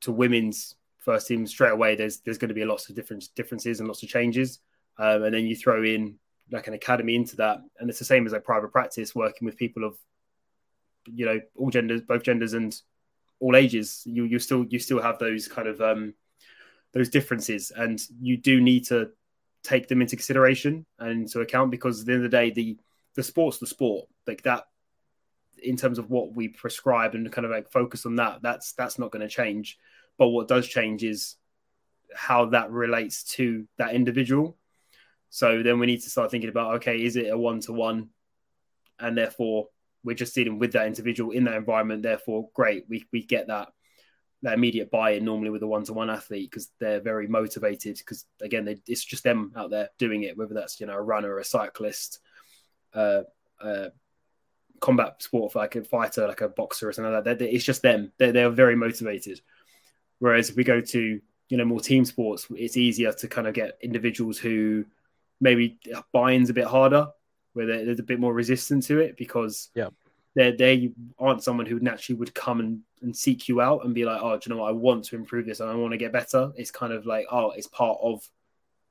to women's first team straight away. There's there's going to be lots of different differences and lots of changes, um, and then you throw in like an academy into that, and it's the same as like private practice working with people of you know all genders both genders and all ages you you still you still have those kind of um those differences. And you do need to take them into consideration and into account because at the end of the day the the sport's the sport. Like that in terms of what we prescribe and kind of like focus on that that's that's not going to change. But what does change is how that relates to that individual. So then we need to start thinking about okay is it a one-to-one? And therefore we're just dealing with that individual in that environment. Therefore, great, we, we get that. that immediate buy-in normally with a one-to-one athlete because they're very motivated because again they, it's just them out there doing it whether that's you know a runner or a cyclist uh, uh, combat sport like a fighter like a boxer or something like that it's just them they're, they're very motivated whereas if we go to you know more team sports it's easier to kind of get individuals who maybe buy-ins a bit harder where there's a bit more resistant to it because yeah they they aren't someone who naturally would come and, and seek you out and be like, oh, do you know what? I want to improve this and I want to get better. It's kind of like, oh, it's part of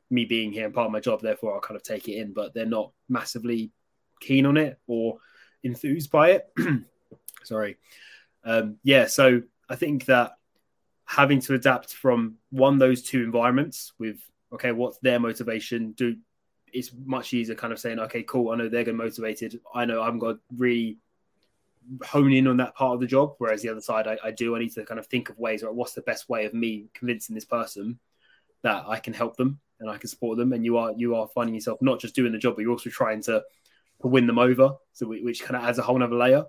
me being here and part of my job. Therefore, I'll kind of take it in, but they're not massively keen on it or enthused by it. [clears throat] Sorry. Um, yeah. So I think that having to adapt from one, those two environments with, okay, what's their motivation? Do it's much easier kind of saying, okay, cool. I know they're going to be motivated. I know I'm going to really hone in on that part of the job. Whereas the other side, I, I do. I need to kind of think of ways, or what's the best way of me convincing this person that I can help them and I can support them. And you are you are finding yourself not just doing the job, but you're also trying to, to win them over. So which kind of adds a whole other layer.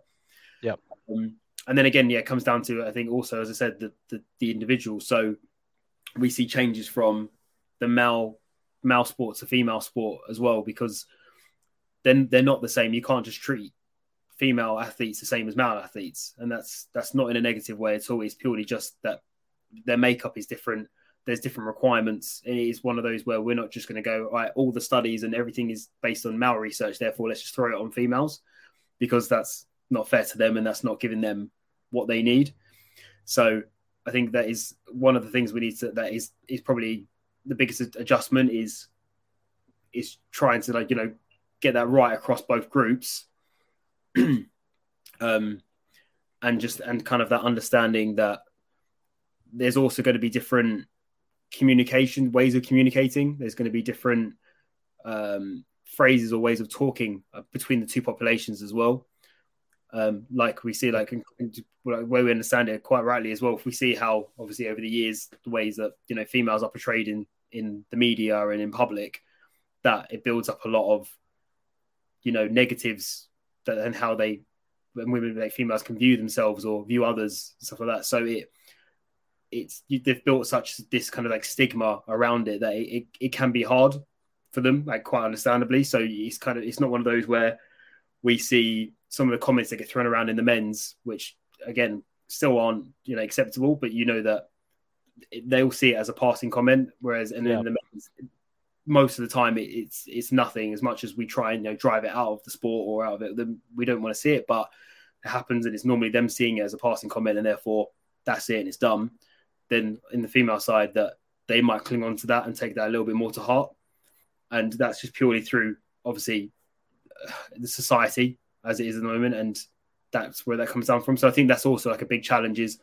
Yeah. Um, and then again, yeah, it comes down to I think also, as I said, the, the, the individual. So we see changes from the male male sport to female sport as well because then they're not the same. You can't just treat female athletes the same as male athletes, and that's that's not in a negative way at all. It's purely just that their makeup is different. There's different requirements. and It is one of those where we're not just going to go, right, all the studies and everything is based on male research. Therefore, let's just throw it on females because that's not fair to them and that's not giving them what they need. So I think that is one of the things we need to. That is is probably the biggest adjustment is is trying to like you know get that right across both groups [clears throat] um, and just and kind of that understanding that there's also going to be different communication ways of communicating. There's going to be different um, phrases or ways of talking uh, between the two populations as well. Um, like we see, like where we understand it quite rightly as well. If we see how, obviously, over the years, the ways that you know females are portrayed in in the media and in public, that it builds up a lot of you know negatives that, and how they when women like females can view themselves or view others stuff like that. So it it's they've built such this kind of like stigma around it that it, it, it can be hard for them like quite understandably. So it's kind of it's not one of those where we see some of the comments that get thrown around in the men's which again still aren't you know acceptable but you know that they'll see it as a passing comment whereas and then the most of the time it, it's it's nothing as much as we try and you know drive it out of the sport or out of it then we don't want to see it. But it happens and it's normally them seeing it as a passing comment and therefore that's it and it's done. Then in the female side that they might cling on to that and take that a little bit more to heart. And that's just purely through obviously uh, the society as it is at the moment and that's where that comes down from. So i think that's also like a big challenge is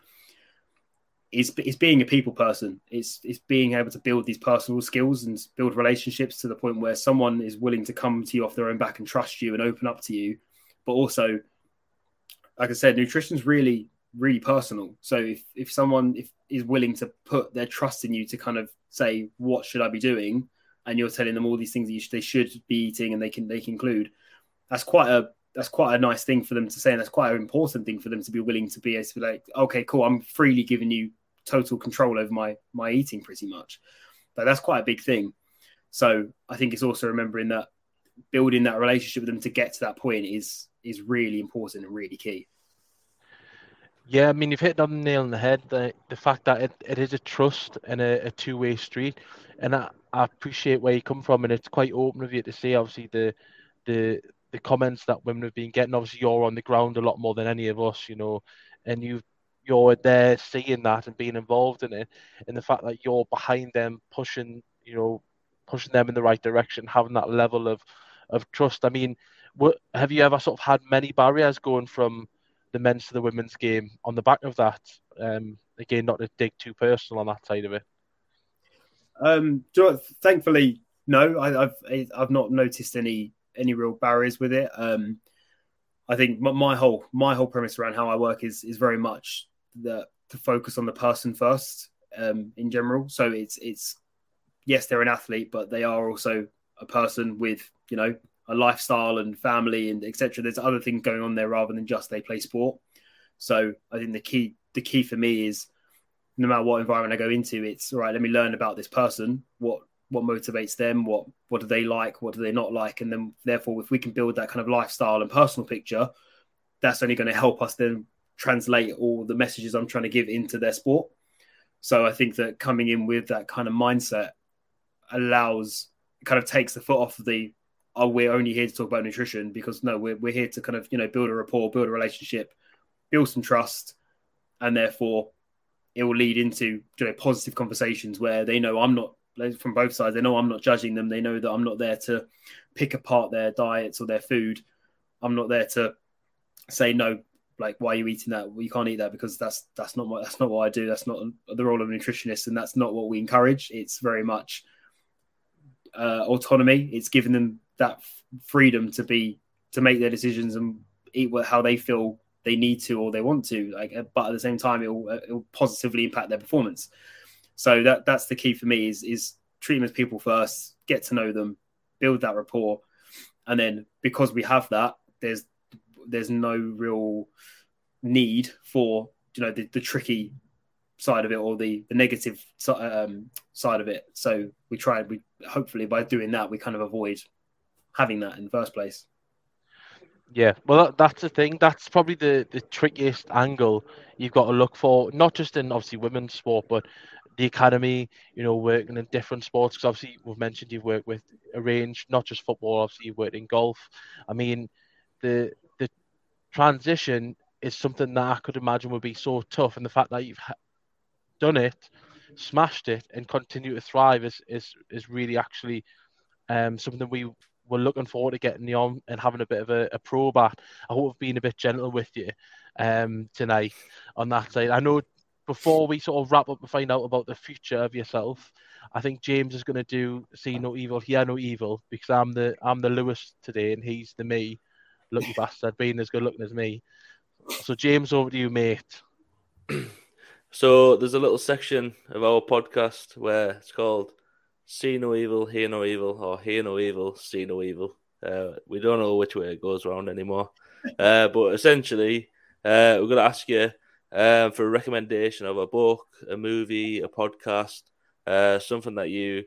is is being a people person. It's it's being able to build these personal skills and build relationships to the point where someone is willing to come to you off their own back and trust you and open up to you. But also, like I said, nutrition is really really personal. So if if someone if is willing to put their trust in you to kind of say what should I be doing, and you're telling them all these things that should, they should be eating and they can they can include, that's quite a that's quite a nice thing for them to say, and that's quite an important thing for them to be willing to be to be like, okay, cool, I'm freely giving you total control over my my eating pretty much. But that's quite a big thing. So I think it's also remembering that building that relationship with them to get to that point is is really important and really key. Yeah, I mean you've hit the nail on the head. The the fact that it, it is a trust and a, a two way street, and I, I appreciate where you come from, and it's quite open of you to say obviously the the the comments that women have been getting. Obviously, you're on the ground a lot more than any of us, you know, and you've you're there seeing that and being involved in it, and the fact that you're behind them, pushing, you know, pushing them in the right direction, having that level of of trust. I mean, what, have you ever sort of had many barriers going from the men's to the women's game on the back of that? Um, again, not to dig too personal on that side of it. Um, thankfully, no. I, have I've not noticed any any real barriers with it. Um, I think my whole my whole premise around how I work is is very much the to focus on the person first um, in general. So it's it's yes, they're an athlete, but they are also a person with you know a lifestyle and family and etc. There's other things going on there rather than just they play sport. So I think the key the key for me is no matter what environment I go into, it's all right. Let me learn about this person. What what motivates them? What what do they like? What do they not like? And then therefore, if we can build that kind of lifestyle and personal picture, that's only going to help us then translate all the messages I'm trying to give into their sport. So I think that coming in with that kind of mindset allows kind of takes the foot off of the oh we're only here to talk about nutrition because no we're we're here to kind of you know build a rapport, build a relationship, build some trust, and therefore it will lead into you know positive conversations where they know I'm not from both sides. They know I'm not judging them. They know that I'm not there to pick apart their diets or their food. I'm not there to say no. Like, why are you eating that? Well, you can't eat that because that's that's not what that's not what I do. That's not the role of a nutritionist, and that's not what we encourage. It's very much uh, autonomy. It's giving them that freedom to be to make their decisions and eat what, how they feel they need to or they want to. Like, but at the same time, it will positively impact their performance. So that that's the key for me is is treat them as people first, get to know them, build that rapport, and then because we have that, there's there's no real need for you know the, the tricky side of it or the the negative um, side of it. So we try we hopefully by doing that we kind of avoid having that in the first place. Yeah, well, that, that's the thing. That's probably the, the trickiest angle you've got to look for, not just in obviously women's sport, but the academy, you know, working in different sports. Because obviously, we've mentioned you've worked with a range, not just football. Obviously, you've worked in golf. I mean, the the transition is something that I could imagine would be so tough, and the fact that you've done it, smashed it, and continue to thrive is is is really actually um, something we were looking forward to getting you on and having a bit of a, a probe at. I hope I've been a bit gentle with you um, tonight on that side. I know before we sort of wrap up and find out about the future of yourself, I think James is going to do see no evil, hear no evil, because I'm the I'm the Lewis today and he's the me, lucky bastard, being as good looking as me. So James, over to you, mate. [clears throat] So there's a little section of our podcast where it's called "See No Evil, Hear No Evil" or "Hear No Evil, See No Evil." Uh, we don't know which way it goes around anymore, [laughs] uh, but essentially, uh, we're going to ask you um, for a recommendation of a book, a movie, a podcast, uh, something that you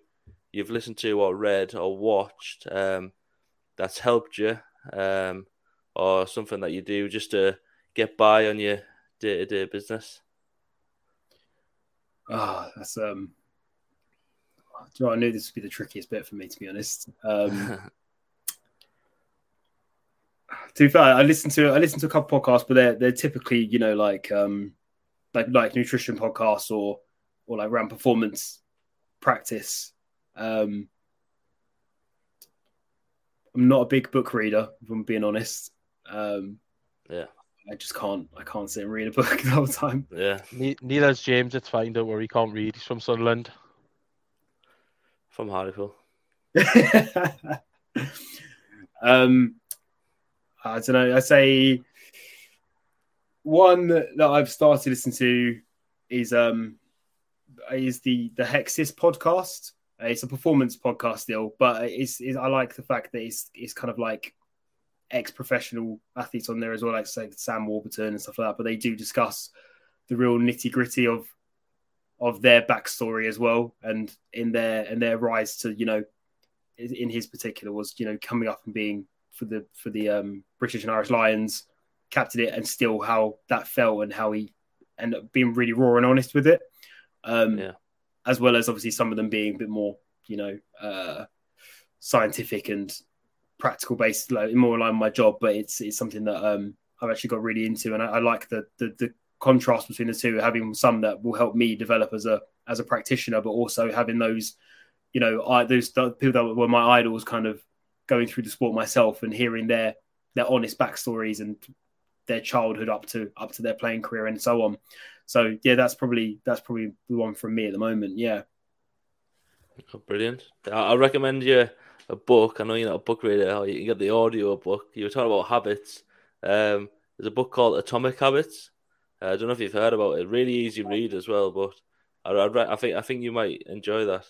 you've listened to or read or watched um, that's helped you, um, or something that you do just to get by on your day to day business. Oh, that's um. You know, I knew this would be the trickiest bit for me, to be honest. Um, [laughs] to be fair, I listen to I listen to a couple podcasts, but they're they're typically you know like um like like nutrition podcasts or or like around performance practice. Um, I'm not a big book reader, if I'm being honest. Um, yeah, I just can't. I can't sit and read a book [laughs] the whole time. Yeah. Neither's James. It's fine. Don't worry. He can't read. He's from Sunderland. From Hartlepool. [laughs] um, I don't know. I say one that I've started listening to is um is the the Hexis podcast. It's a performance podcast still, but it's, it's I like the fact that it's it's kind of like ex-professional athletes on there as well, like say Sam Warburton and stuff like that. But they do discuss the real nitty gritty of of their backstory as well, and in their and their rise to you know, in his particular was you know coming up and being for the for the um, British and Irish Lions, captured it, and still how that felt and how he ended up being really raw and honest with it. Um, yeah. As well as obviously some of them being a bit more, you know, uh, scientific and practical based, like more aligned with my job. But it's it's something that um, I've actually got really into, and I, I like the, the the contrast between the two. Having some that will help me develop as a as a practitioner, but also having those, you know, I, those the people that were my idols, kind of going through the sport myself and hearing their their honest backstories and their childhood up to up to their playing career and so on. So yeah, that's probably that's probably the one from me at the moment. Yeah. Oh, brilliant! I recommend you a book. I know you're not a book reader. You can get the audio book. You were talking about habits. Um, there's a book called Atomic Habits. Uh, I don't know if you've heard about it. Really easy read as well, but I, I, I think I think you might enjoy that.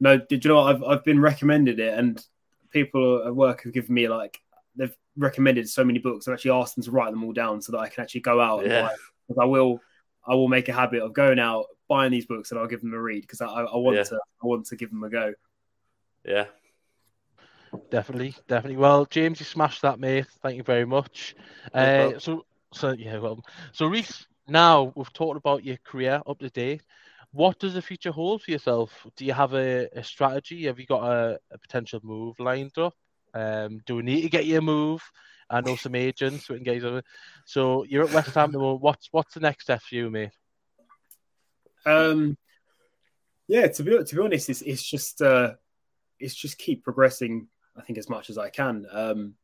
No, did you know what? I've I've been recommended it, and people at work have given me like they've recommended so many books. I've actually asked them to write them all down so that I can actually go out yeah. and buy. I will I will make a habit of going out, buying these books, and I'll give them a read because I, I want Yeah. to I want to give them a go. Yeah. Definitely, definitely. Well, James, you smashed that, mate. Thank you very much. No Uh, so, so yeah, well, so Rhyse, now we've talked about your career up to date. What does the future hold for yourself? Do you have a, a strategy? Have you got a, a potential move lined up? Um, do we need to get you a move? I know some agents we can get you. So you're at West Ham. at. What's what's the next step for you, mate? Um, yeah, to be to be honest, it's it's just uh, it's just keep progressing. I think as much as I can. Um,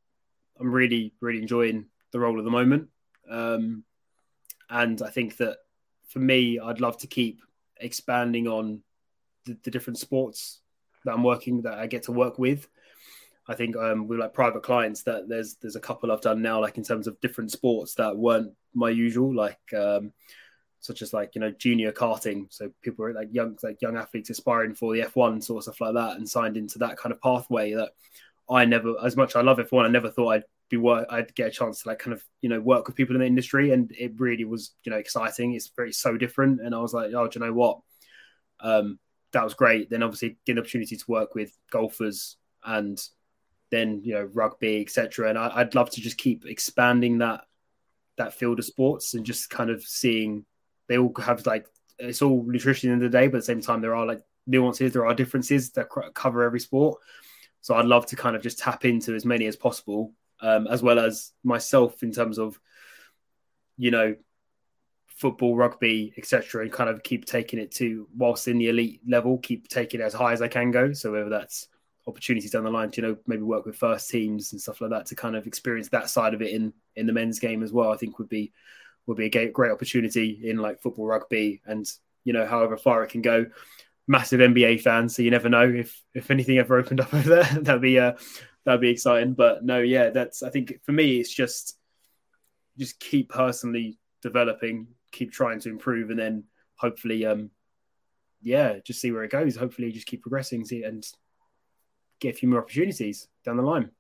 I'm really really enjoying the role at the moment, um, and I think that for me, I'd love to keep expanding on the, the different sports that I'm working that I get to work with. I think um, with like private clients that there's there's a couple I've done now, like in terms of different sports that weren't my usual, like um, such as like you know junior karting. So people are like young like young athletes aspiring for the F1 sort of stuff like that, and signed into that kind of pathway that I never, as much I love F1, I never thought I'd be work. I'd get a chance to like kind of you know work with people in the industry, and it really was you know exciting. It's very so different, and I was like, oh, do you know what? Um, that was great. Then obviously get an opportunity to work with golfers and then you know rugby, etc. And I, I'd love to just keep expanding that that field of sports and just kind of seeing they all have like it's all nutrition in the day, but at the same time there are like nuances, there are differences that cover every sport. So I'd love to kind of just tap into as many as possible, um, as well as myself in terms of you know football, rugby, etc., and kind of keep taking it to whilst in the elite level, keep taking it as high as I can go. So whether that's opportunities down the line to you know maybe work with first teams and stuff like that to kind of experience that side of it in in the men's game as well, I think would be would be a great, opportunity in like football, rugby, and you know however far it can go. Massive NBA fan, so you never know if if anything ever opened up over there. [laughs] that'd be uh that'd be exciting. But no, yeah, that's I think for me it's just just keep personally developing, keep trying to improve, and then hopefully, um, yeah, just see where it goes. Hopefully, just keep progressing, see and get a few more opportunities down the line.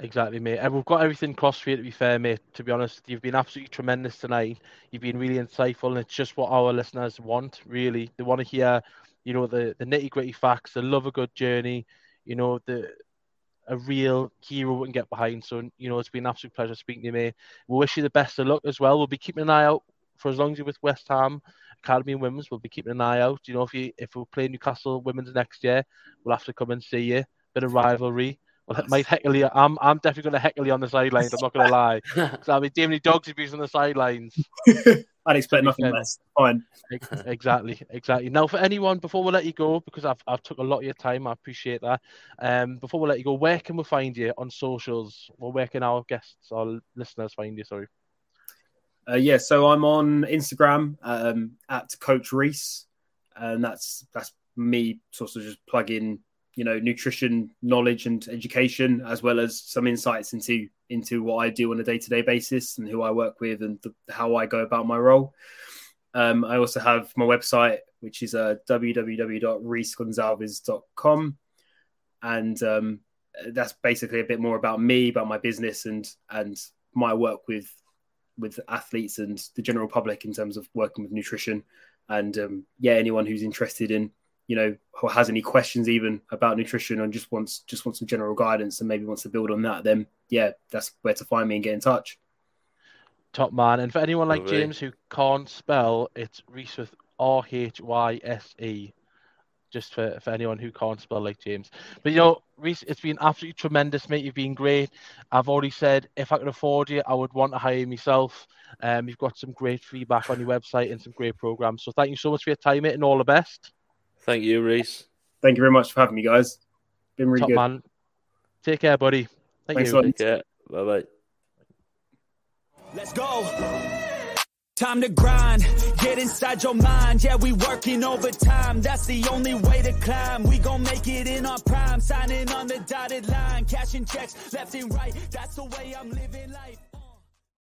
Exactly, mate. And we've got everything crossed for you, to be fair, mate. To be honest, you've been absolutely tremendous tonight. You've been really insightful, and it's just what our listeners want, really. They want to hear, you know, the, the nitty gritty facts. They love a good journey, you know, the a real hero we can get behind. So, you know, it's been an absolute pleasure speaking to you, mate. We wish you the best of luck as well. We'll be keeping an eye out for as long as you're with West Ham Academy and Women's. We'll be keeping an eye out. You know, if you if we play Newcastle Women's next year, we'll have to come and see you. Bit of rivalry. Well, it might heckle you. I'm, I'm definitely going to heckle you on the sidelines. I'm not going to lie. [laughs] So I'll be Damien Dogs abuse on the sidelines. [laughs] I'd expect nothing less. Fine. Exactly, exactly. Now, for anyone, before we let you go, because I've, I've took a lot of your time, I appreciate that. Um, before we let you go, where can we find you on socials, or where can our guests or listeners find you? Sorry. Uh, yeah, so I'm on Instagram um, at Coach Rhyse, and that's that's me sort of just plugging, you know, nutrition knowledge and education, as well as some insights into into what I do on a day to day basis and who I work with and the, how I go about my role. Um, I also have my website, which is uh, www.rhysegonsalves.com, and um, that's basically a bit more about me, about my business, and and my work with with athletes and the general public in terms of working with nutrition. And um, yeah, anyone who's interested in, you know, or has any questions even about nutrition and just wants just wants some general guidance and maybe wants to build on that, then yeah, that's where to find me and get in touch. Top man. And for anyone like Lovely. James who can't spell, it's Rhyse with R H Y S E. Just for, for anyone who can't spell like James. But you know, Rhyse, it's been absolutely tremendous, mate. You've been great. I've already said if I could afford you, I would want to hire you myself. Um, you've got some great feedback on your website and some great programs. So thank you so much for your time, mate, and all the best. Thank you, Rhyse. Thank you very much for having me, guys. Been really Top good. man. Take care, buddy. Thank Thanks you. Take care. Bye bye. Let's go. Time to grind, get inside your mind. Yeah, we working overtime. That's the only way to climb. We gon' make it in our prime. Signing on the dotted line, cashing checks left and right. That's the way I'm living life.